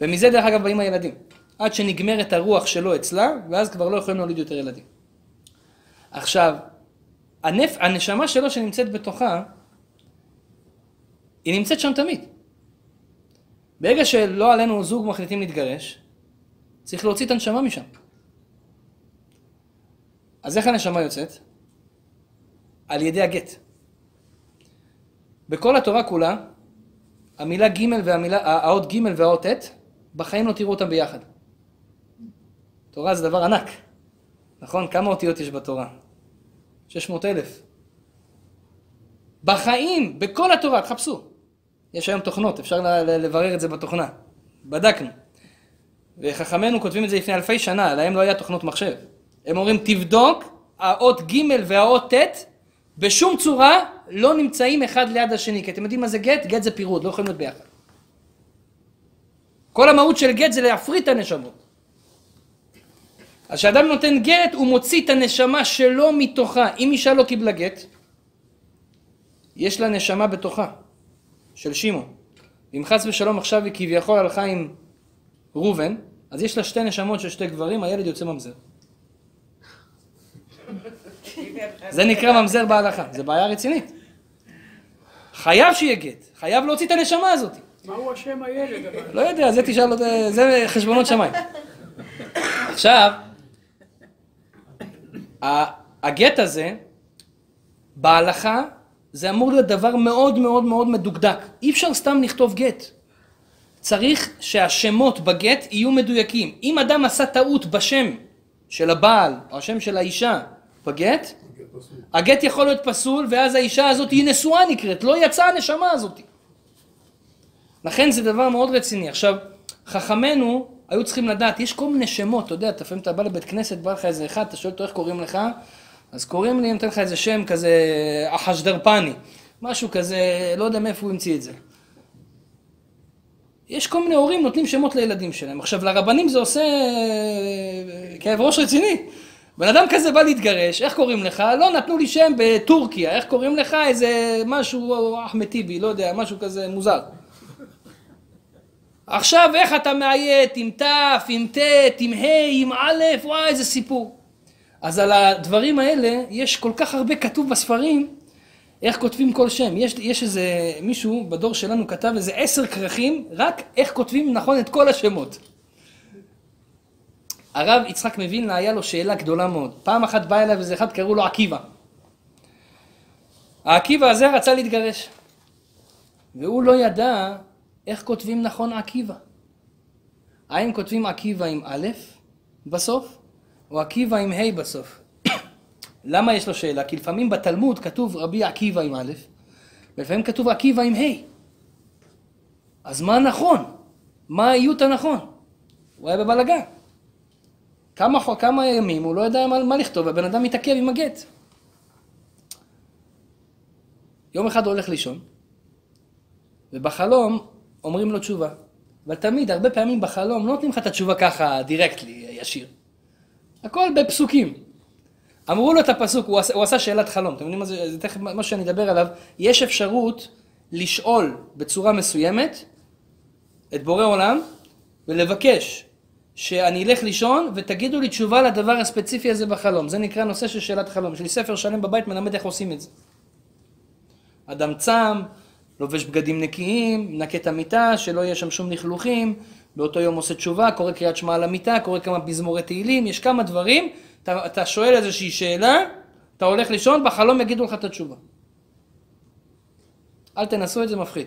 ומזה דרך אגב באים הילדים. עד שנגמרת הרוח שלו אצלה, ואז כבר לא יכולים להוליד יותר ילדים. עכשיו, הנפ... הנשמה שלו שנמצאת בתוכה, היא נמצאת שם תמיד. ברגע שלא עלינו זוג מחליטים להתגרש, צריך להוציא את הנשמה משם. אז איך הנשמה יוצאת? על ידי הגט. בכל התורה כולה, המילה ג' והמילה, האות ג' והאות ט', בחיים לא תראו אותם ביחד. תורה זה דבר ענק, נכון? כמה אותיות יש בתורה? 600 אלף. בחיים, בכל התורה, תחפשו. יש היום תוכנות, אפשר לברר את זה בתוכנה. בדקנו. וחכמינו כותבים את זה לפני אלפי שנה, להם לא היה תוכנות מחשב. הם אומרים, תבדוק, האות ג' והאות ט' בשום צורה לא נמצאים אחד ליד השני. כי אתם יודעים מה זה גט? גט זה פירוד, לא יכולים להיות ביחד. כל המהות של גט זה להפריט את הנשמות. אז כשאדם נותן גט, הוא מוציא את הנשמה שלו מתוכה. אם אישה לא קיבלה גט, יש לה נשמה בתוכה, של שמעון. אם חס ושלום עכשיו היא כביכול הלכה עם ראובן, אז יש לה שתי נשמות של שתי גברים, הילד יוצא ממזר. זה נקרא ממזר בהלכה, זה בעיה רצינית. חייב שיהיה גט, חייב להוציא את הנשמה הזאת. מהו השם הילד? לא יודע, זה תשאל, זה חשבונות שמיים. עכשיו, הגט הזה, בהלכה, זה אמור להיות דבר מאוד מאוד מאוד מדוקדק. אי אפשר סתם לכתוב גט. צריך שהשמות בגט יהיו מדויקים. אם אדם עשה טעות בשם של הבעל, או השם של האישה בגט, הגט יכול להיות פסול, ואז האישה הזאת היא נשואה נקראת, לא יצאה הנשמה הזאת. לכן זה דבר מאוד רציני. עכשיו, חכמינו היו צריכים לדעת, יש כל מיני שמות, אתה יודע, לפעמים אתה בא לבית כנסת, בא לך איזה אחד, אתה שואל אותו איך קוראים לך, אז קוראים לי, אני נותן לך איזה שם כזה, אחשדרפני, משהו כזה, לא יודע מאיפה הוא המציא את זה. יש כל מיני הורים נותנים שמות לילדים שלהם. עכשיו, לרבנים זה עושה אה, כאב ראש רציני. בן אדם כזה בא להתגרש, איך קוראים לך? לא, נתנו לי שם בטורקיה, איך קוראים לך? איזה משהו, אחמד טיבי, לא יודע, משהו כזה מוזר. עכשיו איך אתה מאיית עם ת', עם ט', עם ה', עם א', וואי איזה סיפור. אז על הדברים האלה יש כל כך הרבה כתוב בספרים איך כותבים כל שם. יש, יש איזה מישהו בדור שלנו כתב איזה עשר כרכים רק איך כותבים נכון את כל השמות. הרב יצחק מווילנה היה לו שאלה גדולה מאוד. פעם אחת בא אליו איזה אחד קראו לו עקיבא. העקיבא הזה רצה להתגרש. והוא לא ידע איך כותבים נכון עקיבא? האם כותבים עקיבא עם א' בסוף, או עקיבא עם ה' בסוף? למה יש לו שאלה? כי לפעמים בתלמוד כתוב רבי עקיבא עם א', ולפעמים כתוב עקיבא עם ה'. אז מה נכון? מה האיות הנכון? הוא היה בבלגן. כמה, כמה ימים הוא לא ידע מה, מה לכתוב, והבן אדם מתעכב עם הגט. יום אחד הוא הולך לישון, ובחלום אומרים לו תשובה. אבל תמיד, הרבה פעמים בחלום, לא נותנים לך את התשובה ככה, דירקטלי, ישיר. הכל בפסוקים. אמרו לו את הפסוק, הוא עשה, הוא עשה שאלת חלום. אתם יודעים מה זה, זה תכף מה שאני אדבר עליו. יש אפשרות לשאול בצורה מסוימת את בורא עולם ולבקש שאני אלך לישון ותגידו לי תשובה לדבר הספציפי הזה בחלום. זה נקרא נושא של שאלת חלום. יש לי ספר שלם בבית מלמד איך עושים את זה. אדם צם, לובש בגדים נקיים, מנקה את המיטה, שלא יהיה שם שום לכלוכים, באותו יום עושה תשובה, קורא קריאת שמע על המיטה, קורא כמה פזמורי תהילים, יש כמה דברים, אתה, אתה שואל איזושהי שאלה, אתה הולך לישון, בחלום יגידו לך את התשובה. אל תנסו את זה מפחיד.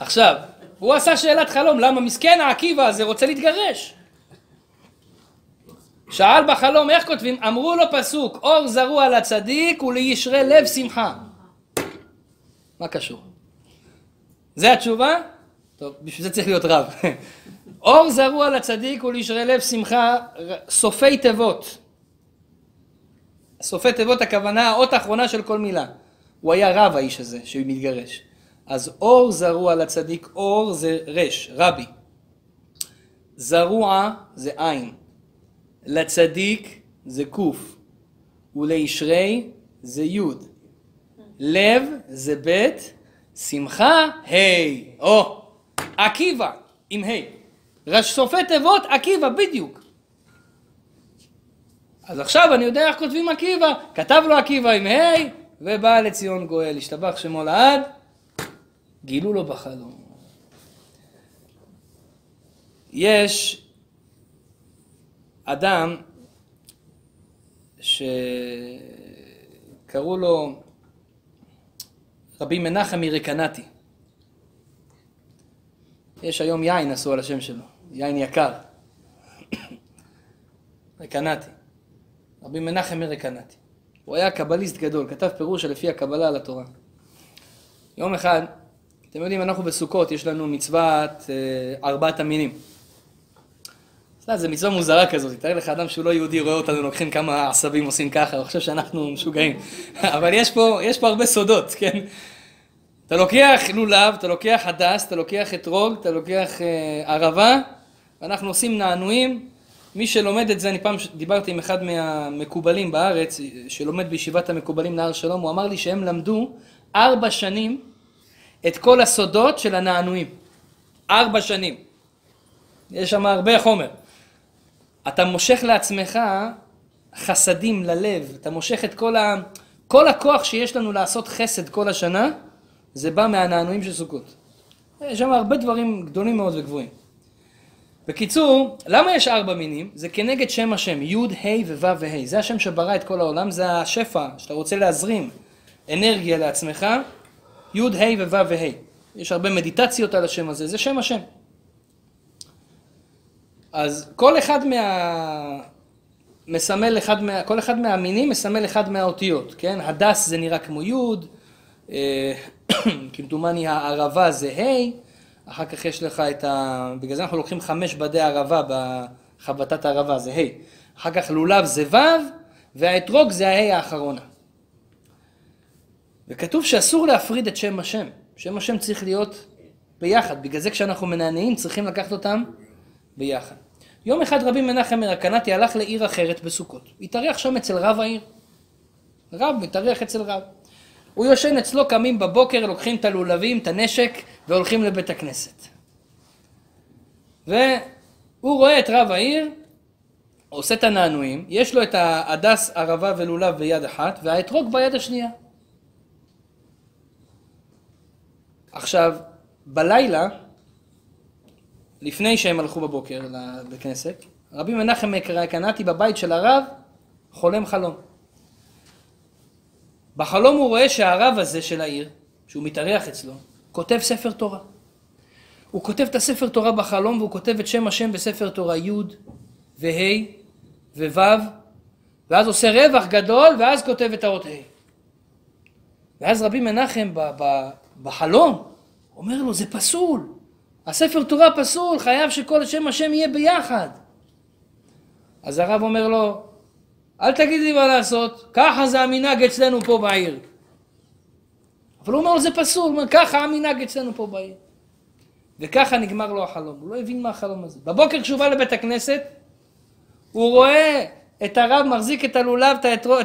עכשיו, הוא עשה שאלת חלום, למה מסכן העקיבא הזה רוצה להתגרש? שאל בחלום, איך כותבים? אמרו לו פסוק, אור זרוע לצדיק ולישרי לב שמחה. מה קשור? זה התשובה? טוב, בשביל זה צריך להיות רב. אור זרוע לצדיק ולישרי לב שמחה, סופי תיבות. סופי תיבות הכוונה האות האחרונה של כל מילה. הוא היה רב האיש הזה, שהוא מתגרש. אז אור זרוע לצדיק, אור זה רש, רבי. זרוע זה עין. לצדיק זה קוף. ולישרי זה יוד. לב זה בית. שמחה, ה', או, עקיבא, עם ה'. סופי תיבות, עקיבא, בדיוק. אז עכשיו אני יודע איך כותבים עקיבא. כתב לו עקיבא עם ה', ובא לציון גואל. השתבח שמו לעד. גילו לו בחלום. יש אדם שקראו לו רבי מנחם מרקנטי. יש היום יין עשו על השם שלו, יין יקר. רקנטי. רבי מנחם מרקנטי. הוא היה קבליסט גדול, כתב פירוש לפי הקבלה על התורה. יום אחד אתם יודעים, אנחנו בסוכות, יש לנו מצוות אה, ארבעת המינים. זו מצווה מוזרה כזאת, תאר לך אדם שהוא לא יהודי רואה אותנו לוקחים כמה עשבים עושים ככה, הוא חושב שאנחנו משוגעים. אבל יש פה, יש פה הרבה סודות, כן? אתה לוקח לולב, אתה לוקח הדס, אתה לוקח אתרוג, אתה לוקח אה, ערבה, ואנחנו עושים נענועים. מי שלומד את זה, אני פעם דיברתי עם אחד מהמקובלים בארץ, שלומד בישיבת המקובלים נהר שלום, הוא אמר לי שהם למדו ארבע שנים את כל הסודות של הנענועים. ארבע שנים. יש שם הרבה חומר. אתה מושך לעצמך חסדים ללב, אתה מושך את כל, ה... כל הכוח שיש לנו לעשות חסד כל השנה, זה בא מהנענועים של סוכות. יש שם הרבה דברים גדולים מאוד וגבוהים. בקיצור, למה יש ארבע מינים? זה כנגד שם השם, י', ה' וו' וה'. זה השם שברא את כל העולם, זה השפע שאתה רוצה להזרים אנרגיה לעצמך, י', ה' וו' וה'. יש הרבה מדיטציות על השם הזה, זה שם השם. אז כל אחד מה... מסמל אחד מה... כל אחד מהמינים מסמל אחד מהאותיות, כן? הדס זה נראה כמו י', אה, כמדומני הערבה זה ה', אחר כך יש לך את ה... בגלל זה אנחנו לוקחים חמש בדי ערבה בחבטת הערבה, זה ה', אחר כך לולב זה ו', והאתרוג זה הה' האחרונה. וכתוב שאסור להפריד את שם השם. שם השם צריך להיות ביחד. בגלל זה כשאנחנו מנענעים צריכים לקחת אותם ביחד. יום אחד רבי מנחם מרקנטי הלך לעיר אחרת בסוכות. התארח שם אצל רב העיר. רב מתארח אצל רב. הוא יושן אצלו, קמים בבוקר, לוקחים את הלולבים, את הנשק, והולכים לבית הכנסת. והוא רואה את רב העיר, עושה את הנענועים, יש לו את ההדס, ערבה ולולב ביד אחת, והאתרוג ביד השנייה. עכשיו, בלילה, לפני שהם הלכו בבוקר לבית כנסת, רבי מנחם קנאתי בבית של הרב חולם חלום. בחלום הוא רואה שהרב הזה של העיר, שהוא מתארח אצלו, כותב ספר תורה. הוא כותב את הספר תורה בחלום והוא כותב את שם השם בספר תורה י' וה' וו' ואז עושה רווח גדול ואז כותב את האות ה'. ואז רבי מנחם בחלום, אומר לו, זה פסול. הספר תורה פסול, חייב שכל שם השם יהיה ביחד. אז הרב אומר לו, אל תגיד לי מה לעשות, ככה זה המנהג אצלנו פה בעיר. אבל הוא אומר לו, זה פסול, הוא אומר, ככה המנהג אצלנו פה בעיר. וככה נגמר לו החלום, הוא לא הבין מה החלום הזה. בבוקר כשהוא בא לבית הכנסת, הוא רואה את הרב מחזיק את הלולב,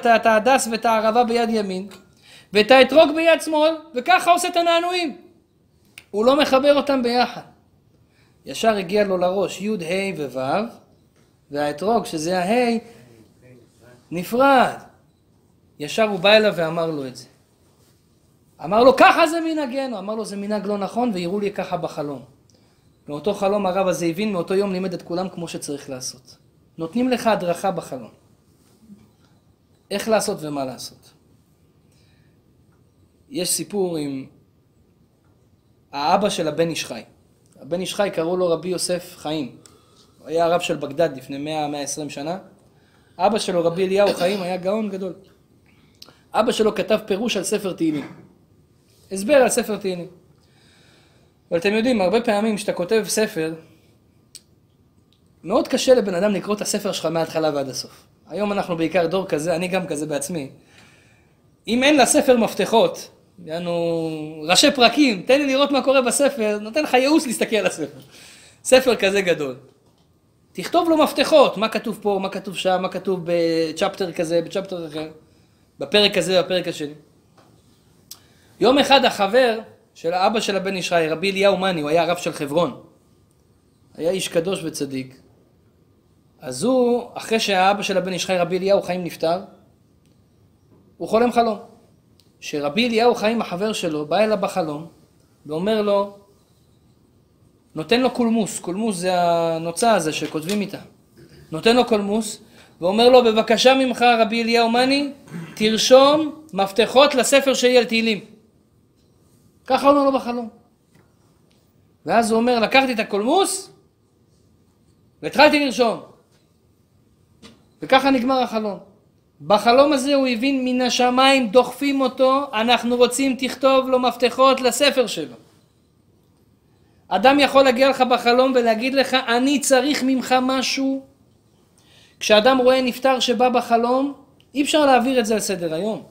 את ההדס ואת הערבה ביד ימין, ואת האתרוג ביד שמאל, וככה עושה את הנענועים. הוא לא מחבר אותם ביחד. ישר הגיע לו לראש י', ה' וו', והאתרוג, שזה הה', נפרד. ישר הוא בא אליו ואמר לו את זה. אמר לו, ככה זה מנהגנו. אמר לו, זה מנהג לא נכון, ויראו לי ככה בחלום. מאותו חלום הרב הזה הבין, מאותו יום לימד את כולם כמו שצריך לעשות. נותנים לך הדרכה בחלום. איך לעשות ומה לעשות. יש סיפור עם האבא של הבן איש חי. הבן איש חי קראו לו רבי יוסף חיים. הוא היה הרב של בגדד לפני 100-120 שנה. אבא שלו, רבי אליהו חיים, היה גאון גדול. אבא שלו כתב פירוש על ספר תהילים. הסבר על ספר תהילים. אבל אתם יודעים, הרבה פעמים כשאתה כותב ספר, מאוד קשה לבן אדם לקרוא את הספר שלך מההתחלה ועד הסוף. היום אנחנו בעיקר דור כזה, אני גם כזה בעצמי. אם אין לספר מפתחות, יענו ראשי פרקים, תן לי לראות מה קורה בספר, נותן לך ייעוץ להסתכל על הספר. ספר כזה גדול. תכתוב לו מפתחות, מה כתוב פה, מה כתוב שם, מה כתוב בצ'פטר כזה, בצ'פטר אחר, בפרק הזה, בפרק השני. יום אחד החבר של האבא של הבן ישי, רבי אליהו מאני, הוא היה הרב של חברון. היה איש קדוש וצדיק. אז הוא, אחרי שהאבא של הבן ישחי, רבי אליהו חיים נפטר, הוא חולם חלום. שרבי אליהו חיים, החבר שלו, בא אליו בחלום ואומר לו, נותן לו קולמוס, קולמוס זה הנוצה הזה שכותבים איתה. נותן לו קולמוס ואומר לו, בבקשה ממך רבי אליהו מאני, תרשום מפתחות לספר שלי על תהילים. ככה אומר לו בחלום. ואז הוא אומר, לקחתי את הקולמוס והתחלתי לרשום. וככה נגמר החלום. בחלום הזה הוא הבין מן השמיים דוחפים אותו, אנחנו רוצים תכתוב לו מפתחות לספר שלו. אדם יכול להגיע לך בחלום ולהגיד לך אני צריך ממך משהו. כשאדם רואה נפטר שבא בחלום, אי אפשר להעביר את זה על סדר היום.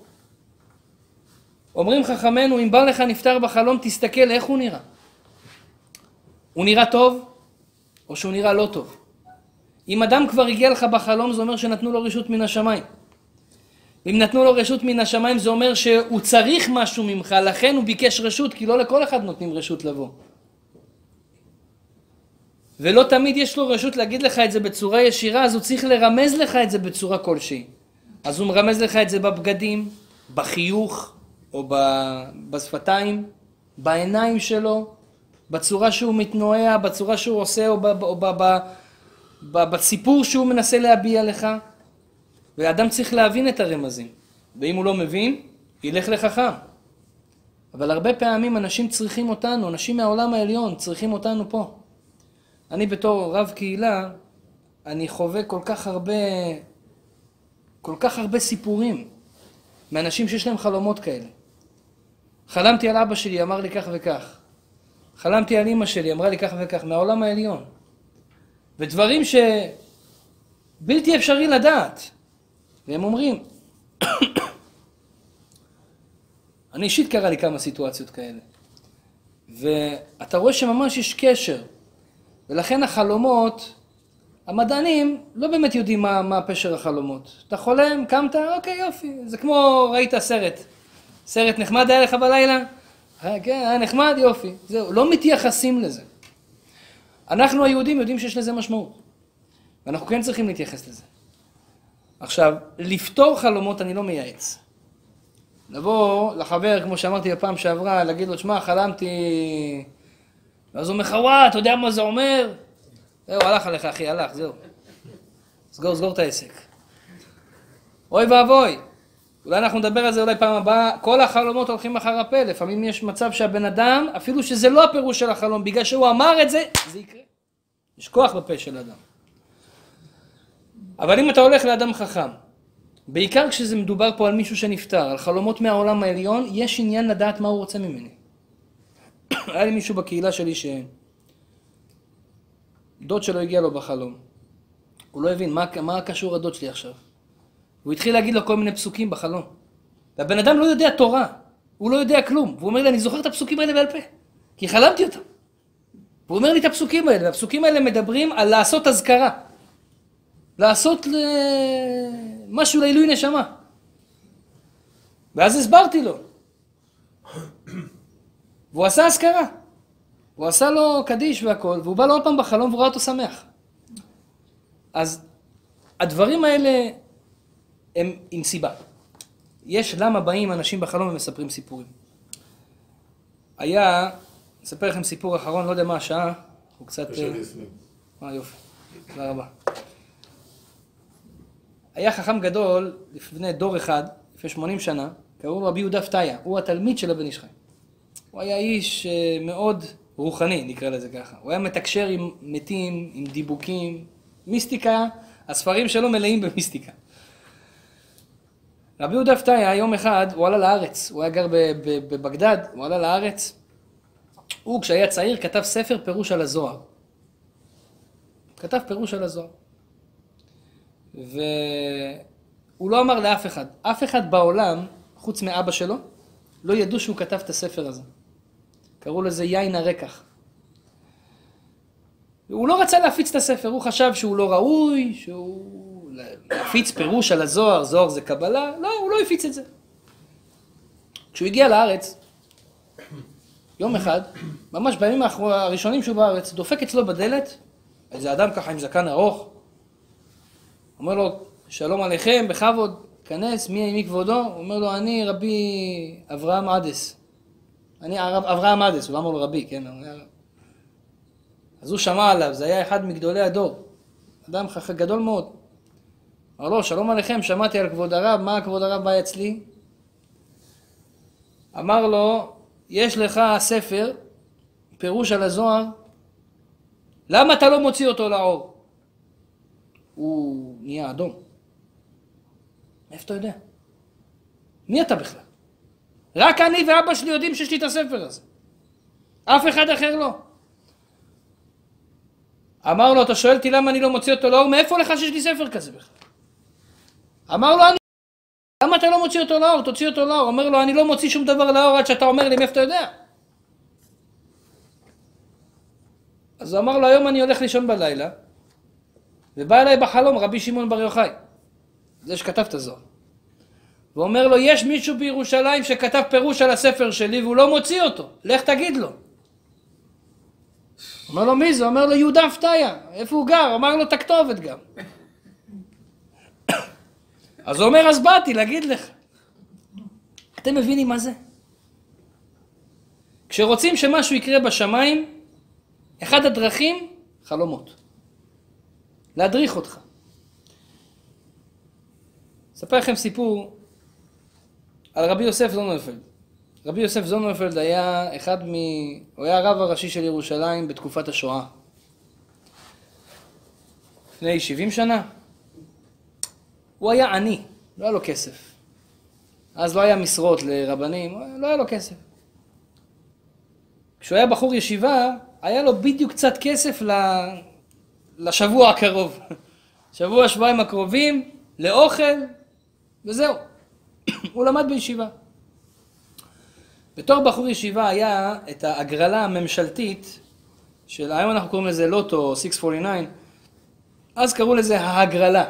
אומרים חכמינו אם בא לך נפטר בחלום תסתכל איך הוא נראה. הוא נראה טוב או שהוא נראה לא טוב. אם אדם כבר הגיע לך בחלום זה אומר שנתנו לו רשות מן השמיים. אם נתנו לו רשות מן השמיים זה אומר שהוא צריך משהו ממך, לכן הוא ביקש רשות, כי לא לכל אחד נותנים רשות לבוא. ולא תמיד יש לו רשות להגיד לך את זה בצורה ישירה, אז הוא צריך לרמז לך את זה בצורה כלשהי. אז הוא מרמז לך את זה בבגדים, בחיוך, או בשפתיים, בעיניים שלו, בצורה שהוא מתנועע, בצורה שהוא עושה, או, ב, או ב, ב, ב, בסיפור שהוא מנסה להביע לך. ואדם צריך להבין את הרמזים. ואם הוא לא מבין, ילך לחכם. אבל הרבה פעמים אנשים צריכים אותנו, אנשים מהעולם העליון צריכים אותנו פה. אני בתור רב קהילה, אני חווה כל כך הרבה, כל כך הרבה סיפורים מאנשים שיש להם חלומות כאלה. חלמתי על אבא שלי, אמר לי כך וכך. חלמתי על אימא שלי, אמרה לי כך וכך, מהעולם העליון. ודברים שבלתי אפשרי לדעת. והם אומרים, אני אישית קרה לי כמה סיטואציות כאלה. ואתה רואה שממש יש קשר. ולכן החלומות, המדענים לא באמת יודעים מה, מה פשר החלומות. אתה חולם, קמת, אוקיי, יופי. זה כמו, ראית סרט. סרט נחמד היה לך בלילה? אה, כן, היה נחמד, יופי. זהו, לא מתייחסים לזה. אנחנו היהודים יודעים שיש לזה משמעות. ואנחנו כן צריכים להתייחס לזה. עכשיו, לפתור חלומות אני לא מייעץ. לבוא לחבר, כמו שאמרתי בפעם שעברה, להגיד לו, שמע, חלמתי... ואז הוא אומר לך, וואה, אתה יודע מה זה אומר? זהו, הלך עליך, אחי, הלך, זהו. סגור, סגור את העסק. אוי ואבוי. אולי אנחנו נדבר על זה אולי פעם הבאה, כל החלומות הולכים אחר הפה, לפעמים יש מצב שהבן אדם, אפילו שזה לא הפירוש של החלום, בגלל שהוא אמר את זה, זה יקרה. יש כוח בפה של אדם. אבל אם אתה הולך לאדם חכם, בעיקר כשזה מדובר פה על מישהו שנפטר, על חלומות מהעולם העליון, יש עניין לדעת מה הוא רוצה ממני. היה לי מישהו בקהילה שלי ש... דוד שלו הגיע לו בחלום. הוא לא הבין מה, מה קשור הדוד שלי עכשיו. הוא התחיל להגיד לו כל מיני פסוקים בחלום. והבן אדם לא יודע תורה, הוא לא יודע כלום. והוא אומר לי, אני זוכר את הפסוקים האלה בעל פה, כי חלמתי אותם. והוא אומר לי את הפסוקים האלה, והפסוקים האלה מדברים על לעשות אזכרה. לעשות ל... משהו לעילוי נשמה. ואז הסברתי לו. והוא עשה אזכרה. הוא עשה לו קדיש והכל, והוא בא לו עוד פעם בחלום והוא ראה אותו שמח. אז הדברים האלה הם עם סיבה. יש למה באים אנשים בחלום ומספרים סיפורים. היה, אספר לכם סיפור אחרון, לא יודע מה השעה, הוא קצת... אה. אה, יופי, תודה רבה. היה חכם גדול לפני דור אחד, לפני 80 שנה, קראו רבי יהודה פתיה, הוא התלמיד של הבן איש חי. הוא היה איש אה, מאוד רוחני, נקרא לזה ככה. הוא היה מתקשר עם מתים, עם דיבוקים, מיסטיקה, הספרים שלו מלאים במיסטיקה. רבי יהודה פתיה, יום אחד, הוא עלה לארץ, הוא היה גר בבגדד, הוא עלה לארץ. הוא, כשהיה צעיר, כתב ספר פירוש על הזוהר. כתב פירוש על הזוהר. והוא לא אמר לאף אחד. אף אחד בעולם, חוץ מאבא שלו, לא ידעו שהוא כתב את הספר הזה. קראו לזה יין הרקח. הוא לא רצה להפיץ את הספר, הוא חשב שהוא לא ראוי, שהוא... להפיץ פירוש על הזוהר, זוהר זה קבלה, לא, הוא לא הפיץ את זה. כשהוא הגיע לארץ, יום אחד, ממש בימים הראשונים שהוא בארץ, דופק אצלו בדלת איזה אדם ככה עם זקן ארוך, אומר לו, שלום עליכם, בכבוד, כנס, מי, מי כבודו? הוא אומר לו, אני רבי אברהם עדס. אני הרב אברהם עדס, הוא אמר לו רבי, כן? אז הוא שמע עליו, זה היה אחד מגדולי הדור. אדם חכ... גדול מאוד. אמר לו, שלום עליכם, שמעתי על כבוד הרב, מה כבוד הרב בא אצלי? אמר לו, יש לך ספר, פירוש על הזוהר, למה אתה לא מוציא אותו לאור? הוא נהיה אדום. מאיפה אתה יודע? מי אתה בכלל? רק אני ואבא שלי יודעים שיש לי את הספר הזה. אף אחד אחר לא. אמר לו, אתה שואל אותי למה אני לא מוציא אותו לאור? מאיפה לך שיש לי ספר כזה בכלל? אמר לו, אני... למה אתה לא מוציא אותו לאור? תוציא אותו לאור. אומר לו, אני לא מוציא שום דבר לאור עד שאתה אומר לי מאיפה אתה יודע. אז הוא אמר לו, היום אני הולך לישון בלילה, ובא אליי בחלום רבי שמעון בר יוחאי, זה שכתב את הזוהר. ואומר לו, יש מישהו בירושלים שכתב פירוש על הספר שלי והוא לא מוציא אותו, לך תגיד לו. אומר לו, מי זה? אומר לו, יהודה פתיה, איפה הוא גר? אמר לו, את הכתובת גם. אז הוא אומר, אז באתי להגיד לך. אתם מבינים מה זה? כשרוצים שמשהו יקרה בשמיים, אחד הדרכים, חלומות. להדריך אותך. אספר לכם סיפור על רבי יוסף זוננפלד. רבי יוסף זוננפלד היה אחד מ... הוא היה הרב הראשי של ירושלים בתקופת השואה. לפני 70 שנה. הוא היה עני, לא היה לו כסף. אז לא היה משרות לרבנים, לא היה לו כסף. כשהוא היה בחור ישיבה, היה לו בדיוק קצת כסף. לשבוע הקרוב. שבוע, שבועיים הקרובים, לאוכל, וזהו. הוא למד בישיבה. בתור בחור ישיבה היה את ההגרלה הממשלתית, של היום אנחנו קוראים לזה לוטו 649, אז קראו לזה ההגרלה.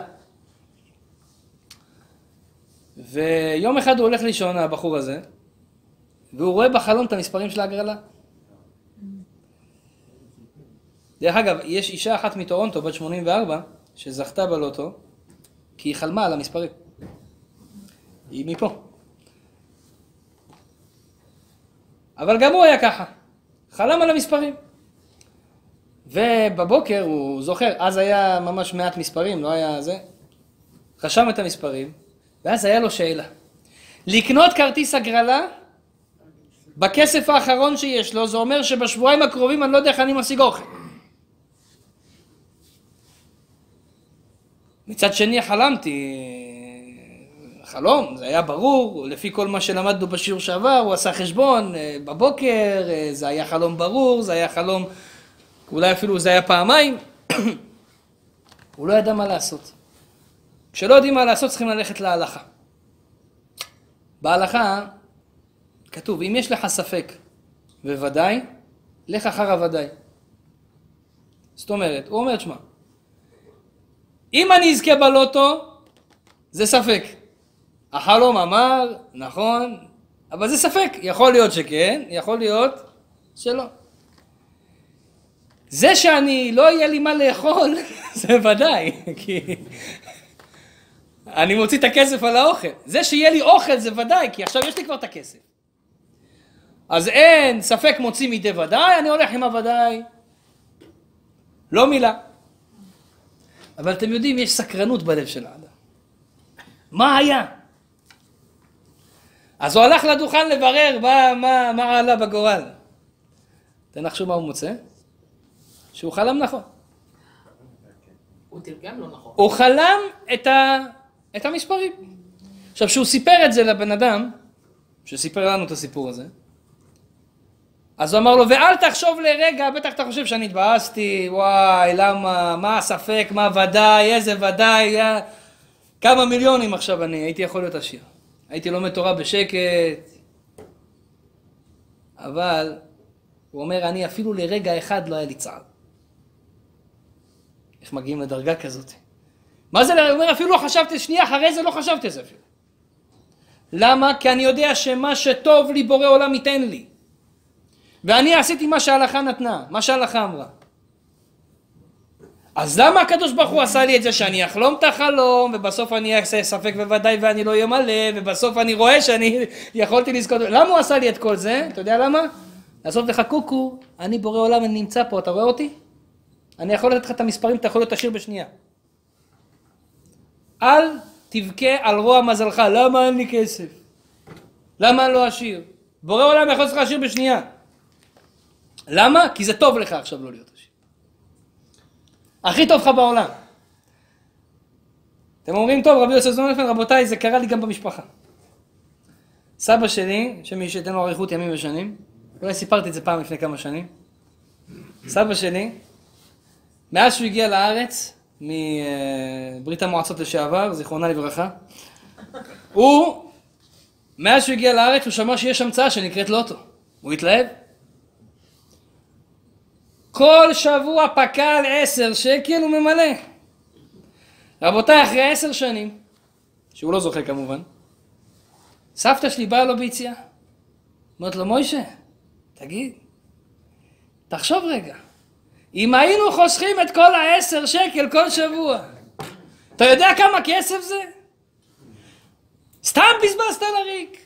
ויום אחד הוא הולך לישון, הבחור הזה, והוא רואה בחלום את המספרים של ההגרלה. דרך אגב, יש אישה אחת מטורונטו, בת 84, שזכתה בלוטו, כי היא חלמה על המספרים. היא מפה. אבל גם הוא היה ככה, חלם על המספרים. ובבוקר הוא זוכר, אז היה ממש מעט מספרים, לא היה זה. רשם את המספרים, ואז היה לו שאלה. לקנות כרטיס הגרלה בכסף האחרון שיש לו, זה אומר שבשבועיים הקרובים אני לא יודע איך אני משיג אוכל. מצד שני חלמתי, חלום, זה היה ברור, לפי כל מה שלמדנו בשיעור שעבר, הוא עשה חשבון אה, בבוקר, אה, זה היה חלום ברור, זה היה חלום, אולי אפילו זה היה פעמיים, הוא לא ידע מה לעשות. כשלא יודעים מה לעשות צריכים ללכת להלכה. בהלכה כתוב, אם יש לך ספק וודאי, לך אחר הוודאי. זאת אומרת, הוא אומר, שמע, אם אני אזכה בלוטו, זה ספק. החלום אמר, נכון, אבל זה ספק. יכול להיות שכן, יכול להיות שלא. זה שאני לא יהיה לי מה לאכול, זה ודאי, כי אני מוציא את הכסף על האוכל. זה שיהיה לי אוכל זה ודאי, כי עכשיו יש לי כבר את הכסף. אז אין, ספק מוציא מידי ודאי, אני הולך עם הוודאי. לא מילה. אבל אתם יודעים, יש סקרנות בלב של האדם. מה היה? אז הוא הלך לדוכן לברר מה, מה, מה עלה בגורל. תנחשו מה הוא מוצא? שהוא חלם נכון. הוא תרגם לא נכון. הוא חלם את, ה, את המספרים. עכשיו, כשהוא סיפר את זה לבן אדם, שסיפר לנו את הסיפור הזה, אז הוא אמר לו, ואל תחשוב לרגע, בטח אתה חושב שאני התבאסתי, וואי, למה, מה הספק, מה ודאי, איזה ודאי, יא... כמה מיליונים עכשיו אני, הייתי יכול להיות עשיר. הייתי לומד תורה בשקט, אבל הוא אומר, אני אפילו לרגע אחד לא היה לי צער. איך מגיעים לדרגה כזאת? מה זה, הוא אומר, אפילו לא חשבתי, שנייה אחרי זה לא חשבתי על זה אפילו. למה? כי אני יודע שמה שטוב לי בורא עולם ייתן לי. ואני עשיתי מה שההלכה נתנה, מה שההלכה אמרה. אז למה הקדוש ברוך הוא עשה לי את זה שאני אחלום את החלום ובסוף אני אעשה ספק בוודאי ואני לא אהיה מלא ובסוף אני רואה שאני יכולתי לזכות למה הוא עשה לי את כל זה? אתה יודע למה? לעשות לך קוקו, אני בורא עולם, אני נמצא פה, אתה רואה אותי? אני יכול לתת לך את המספרים, אתה יכול להיות עשיר בשנייה. אל תבכה על רוע מזלך, למה אין לי כסף? למה אני לא עשיר? בורא עולם יכול להיות לך עשיר בשנייה. למה? כי זה טוב לך עכשיו לא להיות עשיר. הכי טוב לך בעולם. אתם אומרים, טוב, רבי יוסף זונפן, רבותיי, זה קרה לי גם במשפחה. סבא שלי, שמי שייתן לו אריכות ימים ושנים, אולי סיפרתי את זה פעם לפני כמה שנים, סבא שלי, מאז שהוא הגיע לארץ, מברית המועצות לשעבר, זיכרונה לברכה, הוא, מאז שהוא הגיע לארץ, הוא שמע שיש המצאה שנקראת לוטו. הוא התלהב. כל שבוע פק"ל עשר שקל הוא ממלא. רבותיי, אחרי עשר שנים, שהוא לא זוכר כמובן, סבתא שלי באה לו ביציאה. אומרת לו, מוישה, תגיד, תחשוב רגע, אם היינו חוסכים את כל העשר שקל כל שבוע, אתה יודע כמה כסף זה? סתם בזבזת לריק.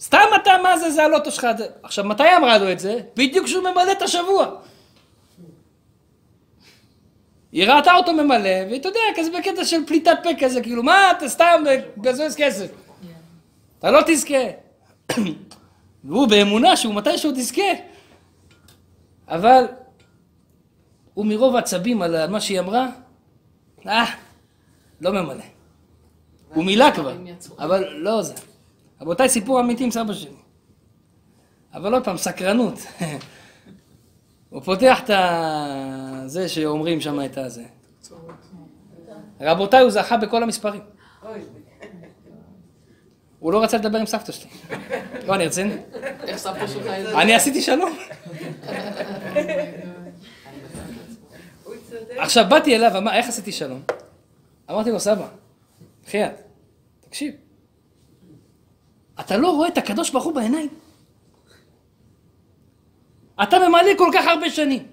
סתם אתה, מה זה, זה הלוטו שלך. עכשיו, מתי אמרה לו את זה? בדיוק כשהוא ממלא את השבוע. היא ראתה אותו ממלא, ואתה יודע, כזה בקטע של פליטת פה כזה, כאילו, מה אתה סתם מבזבז כסף? אתה לא תזכה. והוא באמונה שהוא מתישהו תזכה. אבל הוא מרוב עצבים על מה שהיא אמרה, אה, לא ממלא. הוא מילא כבר, אבל לא זה. רבותיי, סיפור אמיתי עם סבא שלי. אבל עוד פעם, סקרנות. הוא פותח את זה שאומרים שם את הזה. רבותיי, הוא זכה בכל המספרים. הוא לא רצה לדבר עם סבתא שלי. לא, אני רציני. איך סבתא שלך... אני עשיתי שלום. עכשיו באתי אליו, אמר, איך עשיתי שלום? אמרתי לו, סבא, בחייאת, תקשיב, אתה לא רואה את הקדוש ברוך הוא בעיניים? אתה ממלא כל כך הרבה שנים.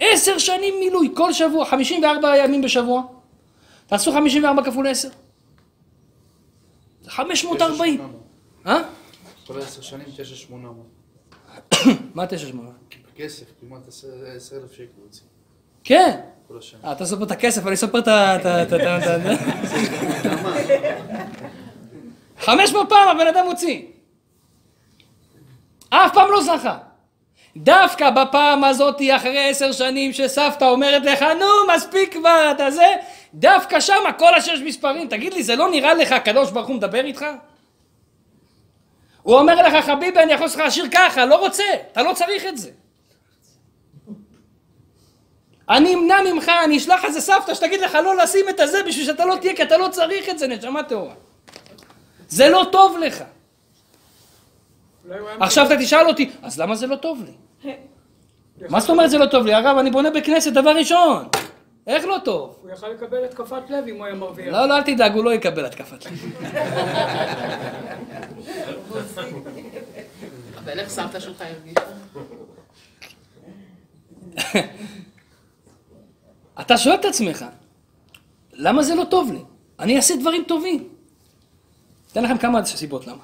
עשר שנים מילוי, כל שבוע, חמישים וארבע ימים בשבוע. תעשו חמישים וארבע כפול עשר. זה חמש מאות ארבעים. אה? כל עשר שנים תשע שמונה מאות. מה תשע שמונה? בכסף, כמעט עשר אלף שקל הוציא. כן. אה, אתה סופר את הכסף, אני סופר את ה... את ה- את ה- את ה- חמש מאות פעם הבן אדם הוציא. אף פעם לא זכה. דווקא בפעם הזאת, אחרי עשר שנים שסבתא אומרת לך, נו, מספיק כבר, אתה זה, דווקא שמה כל השש מספרים. תגיד לי, זה לא נראה לך הקדוש ברוך הוא מדבר איתך? הוא אומר לך, חביבי, אני יכול לעשות לך עשיר ככה, לא רוצה, אתה לא צריך את זה. אני אמנע ממך, אני אשלח איזה סבתא שתגיד לך לא לשים את הזה בשביל שאתה לא תהיה, כי אתה לא צריך את זה, נשמה טהורה. זה לא טוב לך. עכשיו אתה תשאל אותי, אז למה זה לא טוב לי? מה זאת אומרת זה לא טוב לי? הרב, אני בונה בכנסת דבר ראשון. איך לא טוב? הוא יכל לקבל התקפת לב אם הוא היה מרוויח. לא, לא, אל תדאג, הוא לא יקבל התקפת לב. אבל איך סבתא שלך הרגישה? אתה שואל את עצמך, למה זה לא טוב לי? אני אעשה דברים טובים. אתן לכם כמה סיבות למה.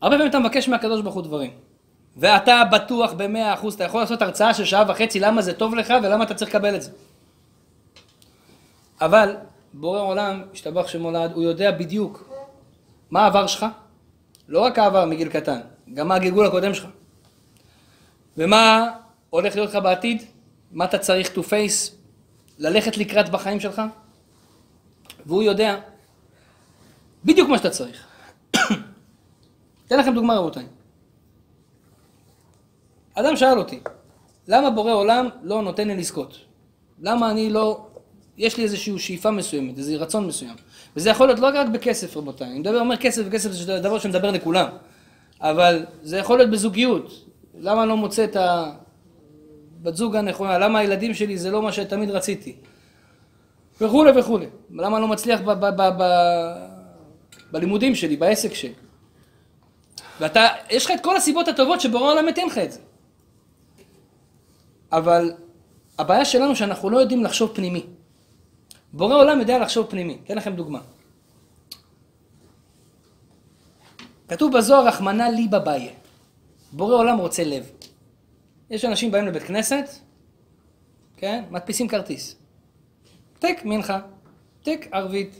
הרבה פעמים אתה מבקש מהקדוש ברוך הוא דברים, ואתה בטוח במאה אחוז, אתה יכול לעשות הרצאה של שעה וחצי למה זה טוב לך ולמה אתה צריך לקבל את זה. אבל בורא עולם, השתבח שמולד, הוא יודע בדיוק מה העבר שלך, לא רק העבר מגיל קטן, גם מה הגלגול הקודם שלך. ומה הולך להיות לך בעתיד, מה אתה צריך to face, ללכת לקראת בחיים שלך, והוא יודע בדיוק מה שאתה צריך. אתן לכם דוגמה רבותיי. אדם שאל אותי, למה בורא עולם לא נותן לי לזכות? למה אני לא... יש לי איזושהי שאיפה מסוימת, איזה רצון מסוים. וזה יכול להיות לא רק בכסף רבותיי, אני מדבר, אומר כסף וכסף זה דבר שמדבר לכולם. אבל זה יכול להיות בזוגיות. למה אני לא מוצא את הבת זוג הנכונה? למה הילדים שלי זה לא מה שתמיד רציתי? וכולי וכולי. למה אני לא מצליח ב- ב- ב- ב- בלימודים שלי, בעסק שלי? ואתה, יש לך את כל הסיבות הטובות שבורא העולם ייתן לך את זה. אבל הבעיה שלנו שאנחנו לא יודעים לחשוב פנימי. בורא עולם יודע לחשוב פנימי. אתן לכם דוגמה. כתוב בזוהר, רחמנא לי בביה. בורא עולם רוצה לב. יש אנשים באים לבית כנסת, כן? מדפיסים כרטיס. טק מנחה, טק ערבית,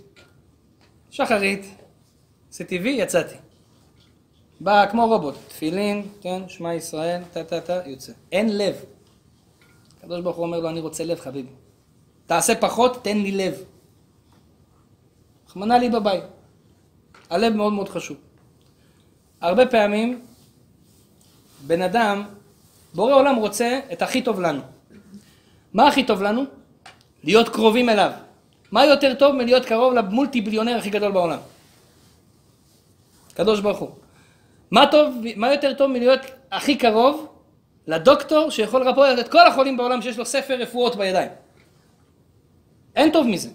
שחרית, עשיתי טבעי, יצאתי. בא כמו רובוט, תפילין, כן, שמע ישראל, טה טה טה, יוצא. אין לב. הקדוש ברוך הוא אומר לו, אני רוצה לב חביבי. תעשה פחות, תן לי לב. רחמנא לי בבית. הלב מאוד מאוד חשוב. הרבה פעמים בן אדם, בורא עולם רוצה את הכי טוב לנו. מה הכי טוב לנו? להיות קרובים אליו. מה יותר טוב מלהיות קרוב למולטי ביליונר הכי גדול בעולם? קדוש ברוך הוא. מה, טוב, מה יותר טוב מלהיות הכי קרוב לדוקטור שיכול לרפוא את כל החולים בעולם שיש לו ספר רפואות בידיים? אין טוב מזה.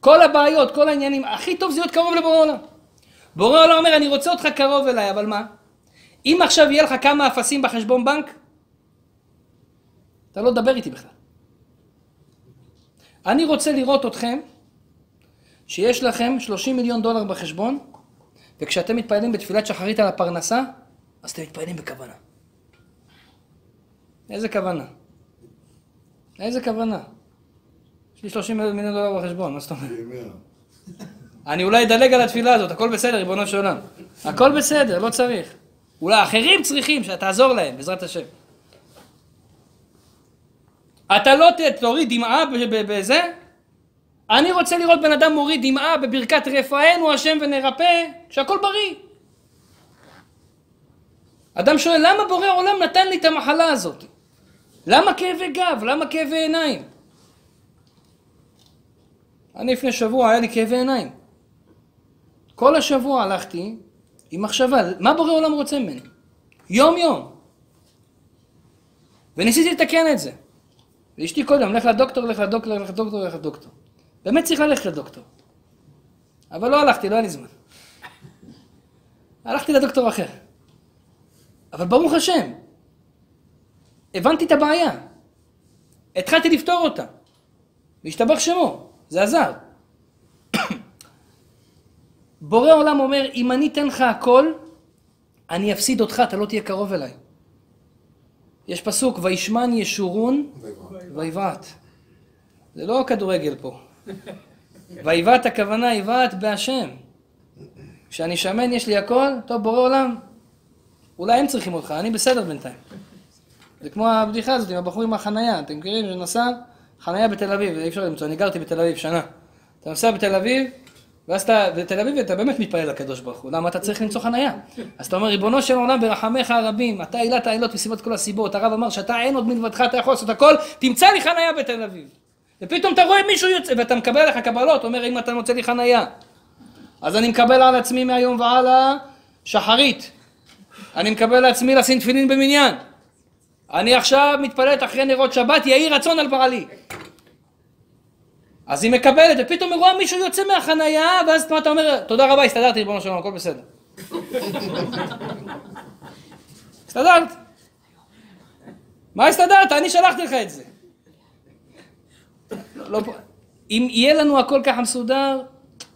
כל הבעיות, כל העניינים, הכי טוב זה להיות קרוב לבורא עולם. בורא עולם אומר, אני רוצה אותך קרוב אליי, אבל מה? אם עכשיו יהיה לך כמה אפסים בחשבון בנק, אתה לא תדבר איתי בכלל. אני רוצה לראות אתכם, שיש לכם 30 מיליון דולר בחשבון, וכשאתם מתפללים בתפילת שחרית על הפרנסה, אז אתם מתפללים בכוונה. איזה כוונה? איזה כוונה? יש לי 30 מיליון דולר בחשבון, מה זאת אומרת? אני אולי אדלג על התפילה הזאת, הכל בסדר, ריבונו של עולם. הכל בסדר, לא צריך. אולי אחרים צריכים שתעזור להם, בעזרת השם. אתה לא תוריד דמעה בזה? אני רוצה לראות בן אדם מוריד דמעה בברכת רפאנו השם ונרפא, שהכל בריא. אדם שואל, למה בורא עולם נתן לי את המחלה הזאת? למה כאבי גב? למה כאבי עיניים? אני לפני שבוע היה לי כאבי עיניים. כל השבוע הלכתי עם מחשבה, מה בורא עולם רוצה ממני? יום יום. וניסיתי לתקן את זה. ואשתי קודם, לך לדוקטור, לך לדוקטור, לך לדוקטור, לך לדוקטור. באמת צריך ללכת לדוקטור. אבל לא הלכתי, לא היה לי זמן. הלכתי לדוקטור אחר. אבל ברוך השם, הבנתי את הבעיה. התחלתי לפתור אותה. והשתבח שמו, זה עזר. בורא עולם אומר, אם אני אתן לך הכל, אני אפסיד אותך, אתה לא תהיה קרוב אליי. יש פסוק, וישמן ישורון ויבעט. זה לא כדורגל פה. ויבעט הכוונה, יבעט בהשם. כשאני שמן יש לי הכל, טוב בורא עולם, אולי הם צריכים אותך, אני בסדר בינתיים. זה כמו הבדיחה הזאת עם הבחור עם החנייה, אתם מכירים? שנסע חנייה בתל אביב, אי אפשר למצוא, אני גרתי בתל אביב שנה. אתה נוסע בתל אביב, ואז אתה, בתל אביב אתה באמת מתפלל לקדוש ברוך הוא, למה אתה צריך למצוא חנייה? אז אתה אומר, ריבונו של עולם ברחמיך הרבים, אתה עילת העילות מסיבות כל הסיבות, הרב אמר שאתה אין עוד מלבדך, אתה יכול לעשות הכל, תמצא לי חנייה בתל אביב. ופתאום אתה רואה מישהו יוצא, ואתה מקבל עליך קבלות, אומר, אם אתה מוצא לי חנייה. אז אני מקבל על עצמי מהיום והלאה שחרית. אני מקבל לעצמי לשים תפילין במניין. אני עכשיו מתפללת אחרי נרות שבת, יהי רצון על בעלי. אז היא מקבלת, ופתאום היא רואה מישהו יוצא מהחנייה, ואז מה אתה אומר? תודה רבה, הסתדרתי, ריבונו של עולם, הכל בסדר. הסתדרת. מה הסתדרת? אני שלחתי לך את זה. לא, אם יהיה לנו הכל ככה מסודר,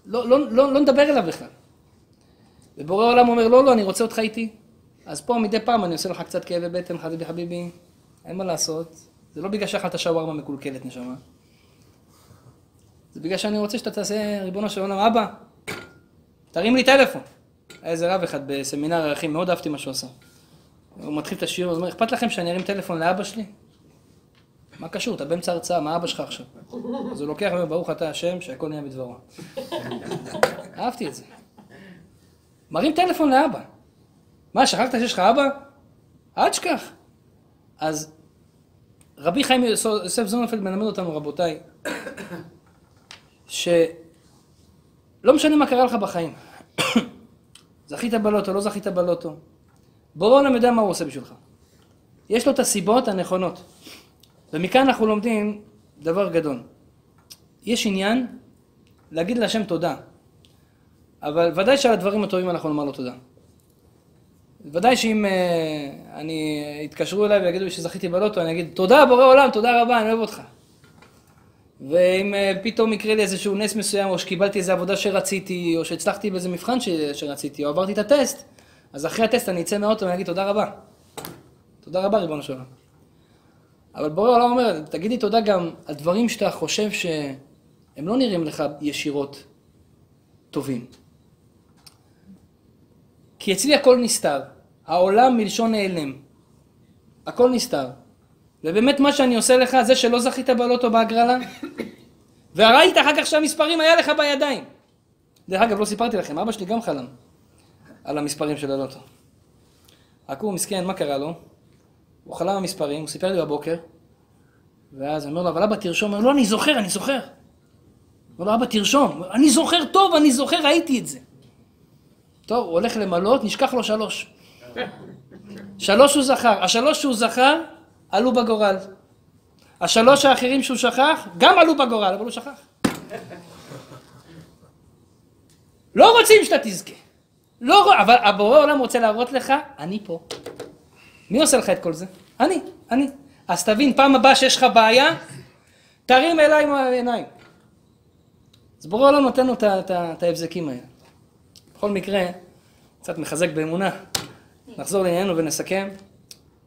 לא, לא, לא, לא נדבר אליו בכלל. ובורא העולם אומר, לא, לא, אני רוצה אותך איתי. אז פה מדי פעם אני עושה לך קצת כאבי בטן, חביבי חביבי, אין מה לעשות. זה לא בגלל שאכלת שווארמה מקולקלת, נשמה. זה בגלל שאני רוצה שאתה תעשה, ריבונו של עולם, אבא, תרים לי טלפון. היה איזה רב אחד בסמינר ערכים, מאוד אהבתי מה שהוא עשה. הוא מתחיל את השיעור, הוא אומר, אכפת לכם שאני ארים טלפון לאבא שלי? מה קשור? אתה באמצע הרצאה, מה אבא שלך עכשיו? אז הוא לוקח ואומר, ברוך אתה השם, שהכל נהיה בדברו. אהבתי את זה. מרים טלפון לאבא. מה, שכחת שיש לך אבא? אל תשכח. אז רבי חיים יוסף זוננפלד מלמד אותנו, רבותיי, שלא משנה מה קרה לך בחיים. זכית בלוטו, לא זכית בלוטו. בורא עולם יודע מה הוא עושה בשבילך. יש לו את הסיבות הנכונות. ומכאן אנחנו לומדים דבר גדול. יש עניין להגיד להשם תודה. אבל ודאי שעל הדברים הטובים אנחנו נאמר לו תודה. ודאי שאם uh, אני, יתקשרו אליי ויגידו לי שזכיתי בלוטו, אני אגיד, תודה בורא עולם, תודה רבה, אני אוהב אותך. ואם uh, פתאום יקרה לי איזשהו נס מסוים, או שקיבלתי איזו עבודה שרציתי, או שהצלחתי באיזה מבחן ש... שרציתי, או עברתי את הטסט, אז אחרי הטסט אני אצא מהאוטו ואני אגיד תודה רבה. תודה רבה, ריבונו של עולם. אבל בורא עולם אומר, תגידי תודה גם על דברים שאתה חושב שהם לא נראים לך ישירות טובים. כי אצלי הכל נסתר. העולם מלשון נעלם. הכל נסתר. ובאמת מה שאני עושה לך, זה שלא זכית בלוטו בהגרלה, וראית אחר כך שהמספרים היה לך בידיים. דרך אגב, לא סיפרתי לכם, אבא שלי גם חלם על המספרים של הלוטו. הוא מסכן, מה קרה לו? הוא חלם המספרים, הוא סיפר לי בבוקר, ואז אני אומר לו, אבל אבא תרשום, הוא אומר, לא, אני זוכר, אני זוכר. אומר לו, אבא תרשום, אני זוכר טוב, אני זוכר, ראיתי את זה. טוב, הוא הולך למלות, נשכח לו שלוש. שלוש הוא זכר. השלוש שהוא זכר, עלו בגורל. השלוש האחרים שהוא שכח, גם עלו בגורל, אבל הוא שכח. לא רוצים שאתה תזכה. לא, אבל הבורא עולם רוצה להראות לך, אני פה. מי עושה לך את כל זה? אני, אני. אז תבין, פעם הבאה שיש לך בעיה, תרים אליי עם העיניים. אז בורא עולם נותן לו את ההבזקים האלה. בכל מקרה, קצת מחזק באמונה. נחזור לענייננו ונסכם.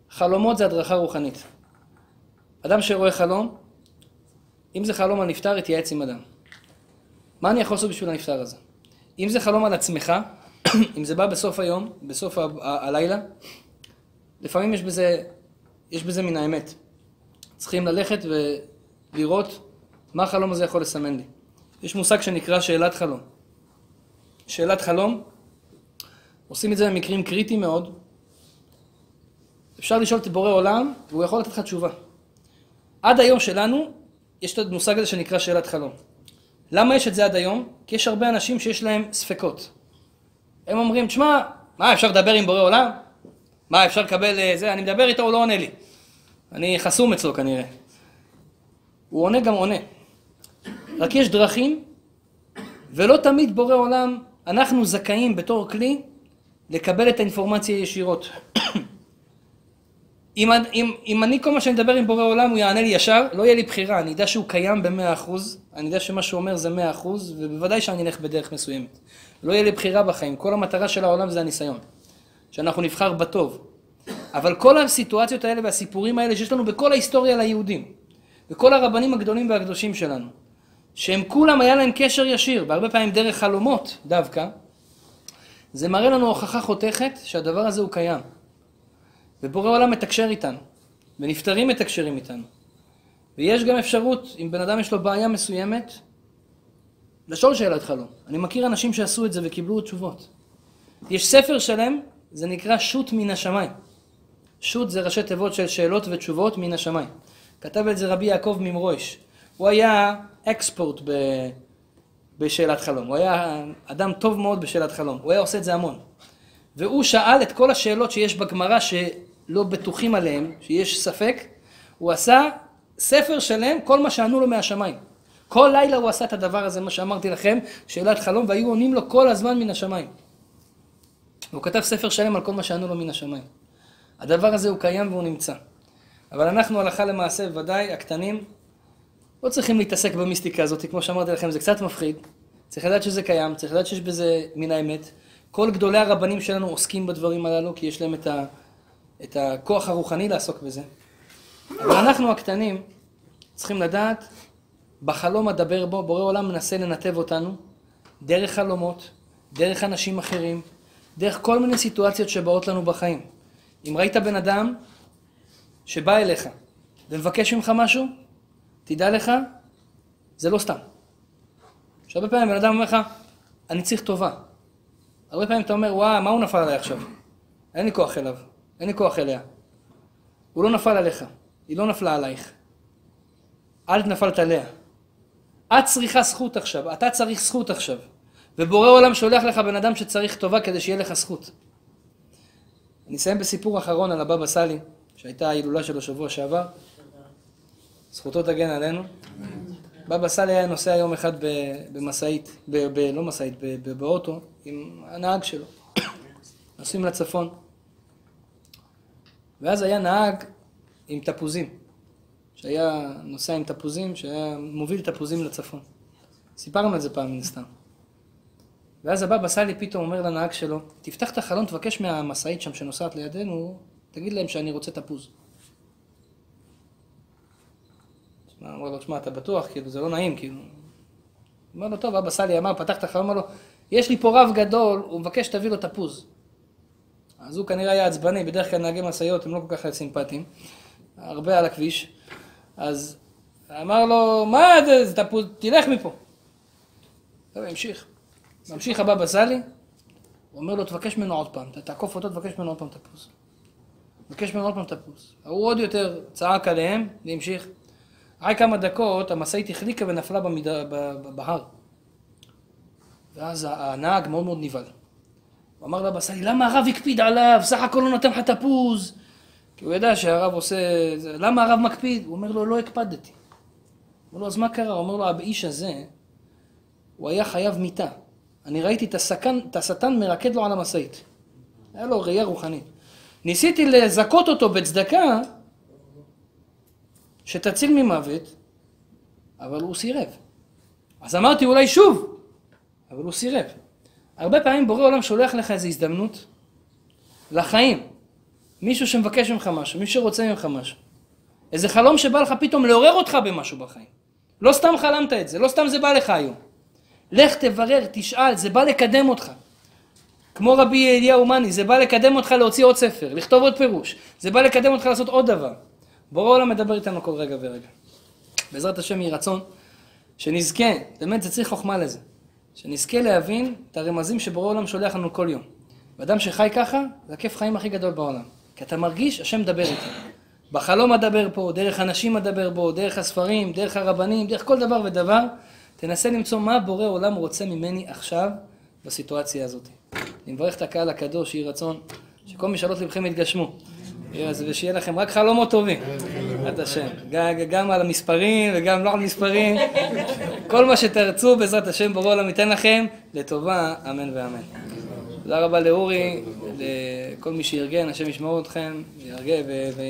חלומות זה הדרכה רוחנית. אדם שרואה חלום, אם זה חלום על נפטר, יתייעץ עם אדם. מה אני יכול לעשות בשביל הנפטר הזה? אם זה חלום על עצמך, אם זה בא בסוף היום, בסוף הלילה, לפעמים יש בזה, יש בזה מן האמת. צריכים ללכת ולראות מה החלום הזה יכול לסמן לי. יש מושג שנקרא שאלת חלום. שאלת חלום, עושים את זה במקרים קריטיים מאוד. אפשר לשאול את בורא עולם, והוא יכול לתת לך תשובה. עד היום שלנו, יש את המושג הזה שנקרא שאלת חלום. למה יש את זה עד היום? כי יש הרבה אנשים שיש להם ספקות. הם אומרים, תשמע, מה, אפשר לדבר עם בורא עולם? מה, אפשר לקבל אה, זה? אני מדבר איתו, הוא לא עונה לי. אני חסום אצלו כנראה. הוא עונה גם עונה. רק יש דרכים, ולא תמיד בורא עולם, אנחנו זכאים בתור כלי לקבל את האינפורמציה ישירות. אם, אם, אם אני כל מה שאני מדבר עם בורא עולם הוא יענה לי ישר, לא יהיה לי בחירה, אני יודע שהוא קיים במאה אחוז, אני יודע שמה שהוא אומר זה מאה אחוז, ובוודאי שאני אלך בדרך מסוימת. לא יהיה לי בחירה בחיים, כל המטרה של העולם זה הניסיון. שאנחנו נבחר בטוב. אבל כל הסיטואציות האלה והסיפורים האלה שיש לנו בכל ההיסטוריה ליהודים, וכל הרבנים הגדולים והקדושים שלנו, שהם כולם היה להם קשר ישיר, והרבה פעמים דרך חלומות דווקא, זה מראה לנו הוכחה חותכת שהדבר הזה הוא קיים. ובורא עולם מתקשר איתנו, ונפטרים מתקשרים איתנו. ויש גם אפשרות, אם בן אדם יש לו בעיה מסוימת, לשאול שאלת חלום. אני מכיר אנשים שעשו את זה וקיבלו תשובות. יש ספר שלם, זה נקרא שו"ת מן השמיים. שו"ת זה ראשי תיבות של שאלות ותשובות מן השמיים. כתב את זה רבי יעקב ממרויש. הוא היה אקספורט ב... בשאלת חלום. הוא היה אדם טוב מאוד בשאלת חלום. הוא היה עושה את זה המון. והוא שאל את כל השאלות שיש בגמרא שלא בטוחים עליהן, שיש ספק, הוא עשה ספר שלם, כל מה שענו לו מהשמיים. כל לילה הוא עשה את הדבר הזה, מה שאמרתי לכם, שאלת חלום, והיו עונים לו כל הזמן מן השמיים. הוא כתב ספר שלם על כל מה שענו לו מן השמיים. הדבר הזה הוא קיים והוא נמצא. אבל אנחנו הלכה למעשה, ודאי, הקטנים, לא צריכים להתעסק במיסטיקה הזאת, כמו שאמרתי לכם, זה קצת מפחיד. צריך לדעת שזה קיים, צריך לדעת שיש בזה מן האמת. כל גדולי הרבנים שלנו עוסקים בדברים הללו, כי יש להם את, ה, את הכוח הרוחני לעסוק בזה. אבל אנחנו הקטנים צריכים לדעת, בחלום אדבר בו, בורא עולם מנסה לנתב אותנו דרך חלומות, דרך אנשים אחרים, דרך כל מיני סיטואציות שבאות לנו בחיים. אם ראית בן אדם שבא אליך ומבקש ממך משהו, תדע לך, זה לא סתם. שהרבה פעמים בן אדם אומר לך, אני צריך טובה. הרבה פעמים אתה אומר, וואי, מה הוא נפל עליי עכשיו? אין לי כוח אליו, אין לי כוח אליה. הוא לא נפל עליך, היא לא נפלה עלייך. אל נפלת עליה. את צריכה זכות עכשיו, אתה צריך זכות עכשיו. ובורא עולם שולח לך בן אדם שצריך טובה כדי שיהיה לך זכות. אני אסיים בסיפור אחרון על הבבא סאלי, שהייתה ההילולה שלו שבוע שעבר. זכותו תגן עלינו. בבא סאלי היה נוסע יום אחד במשאית, ב- ב- לא משאית, באוטו, עם הנהג שלו. נוסעים לצפון. ואז היה נהג עם תפוזים. שהיה נוסע עם תפוזים, שהיה מוביל תפוזים לצפון. סיפרנו את זה פעם מן הסתם. ואז הבבא סאלי פתאום אומר לנהג שלו, תפתח את החלון, תבקש מהמשאית שם שנוסעת לידינו, תגיד להם שאני רוצה תפוז. הוא אומר לו, תשמע, אתה בטוח? כאילו, זה לא נעים, כאילו. אומר לו, טוב, אבא סאלי אמר, פתח את החלון, אמר לו, יש לי פה רב גדול, הוא מבקש שתביא לו תפוז. אז הוא כנראה היה עצבני, בדרך כלל נהגי משאיות הם לא כל כך סימפטיים, הרבה על הכביש. אז אמר לו, מה זה, זה תפוז, תלך מפה. טוב, המשיך. ממשיך הבבא סאלי, הוא אומר לו, תבקש ממנו עוד פעם, תעקוף אותו, תבקש ממנו עוד פעם תפוז. תבקש ממנו עוד פעם תפוז. ההוא עוד יותר צעק עליהם, והמשיך. אחרי כמה דקות, המשאית החליקה ונפלה במד... בהר. ואז הנהג מאוד מאוד נבהל. הוא אמר לבבא סאלי, למה הרב הקפיד עליו? סך הכל לא נותן לך תפוז. כי הוא ידע שהרב עושה... למה הרב מקפיד? הוא אומר לו, לא הקפדתי. הוא אומר לו, אז מה קרה? הוא אומר לו, האיש הזה, הוא היה חייב מיתה. אני ראיתי את, השטן מרקד לו על המשאית. היה לו ראייה רוחנית. ניסיתי לזכות אותו בצדקה, שתציל ממוות, אבל הוא סירב. אז אמרתי אולי שוב, אבל הוא סירב. הרבה פעמים בורא עולם שולח לך איזו הזדמנות לחיים. מישהו שמבקש ממך משהו, מישהו שרוצה ממך משהו. איזה חלום שבא לך פתאום לעורר אותך במשהו בחיים. לא סתם חלמת את זה, לא סתם זה בא לך היום. לך תברר, תשאל, זה בא לקדם אותך. כמו רבי אליהו מאני, זה בא לקדם אותך להוציא עוד ספר, לכתוב עוד פירוש. זה בא לקדם אותך לעשות עוד דבר. בורא עולם מדבר איתנו כל רגע ורגע. בעזרת השם יהי רצון שנזכה, באמת זה צריך חוכמה לזה, שנזכה להבין את הרמזים שבורא עולם שולח לנו כל יום. ואדם שחי ככה, זה הכיף חיים הכי גדול בעולם. כי אתה מרגיש, השם מדבר איתך. בחלום אדבר פה, דרך אנשים אדבר בו, דרך הספרים, דרך הרבנים, דרך כל דבר ודבר, תנסה למצוא מה בורא עולם רוצה ממני עכשיו בסיטואציה הזאת. אני מברך את הקהל הקדוש, יהי רצון, שכל משאלות לבכם יתגשמו. ושיהיה לכם רק חלומות טובים, בעזרת השם. גם על המספרים וגם לא על מספרים. כל מה שתרצו, בעזרת השם, בורא עולם ייתן לכם לטובה, אמן ואמן. תודה רבה לאורי, לכל מי שארגן, השם ישמור אתכם, ירגה ו...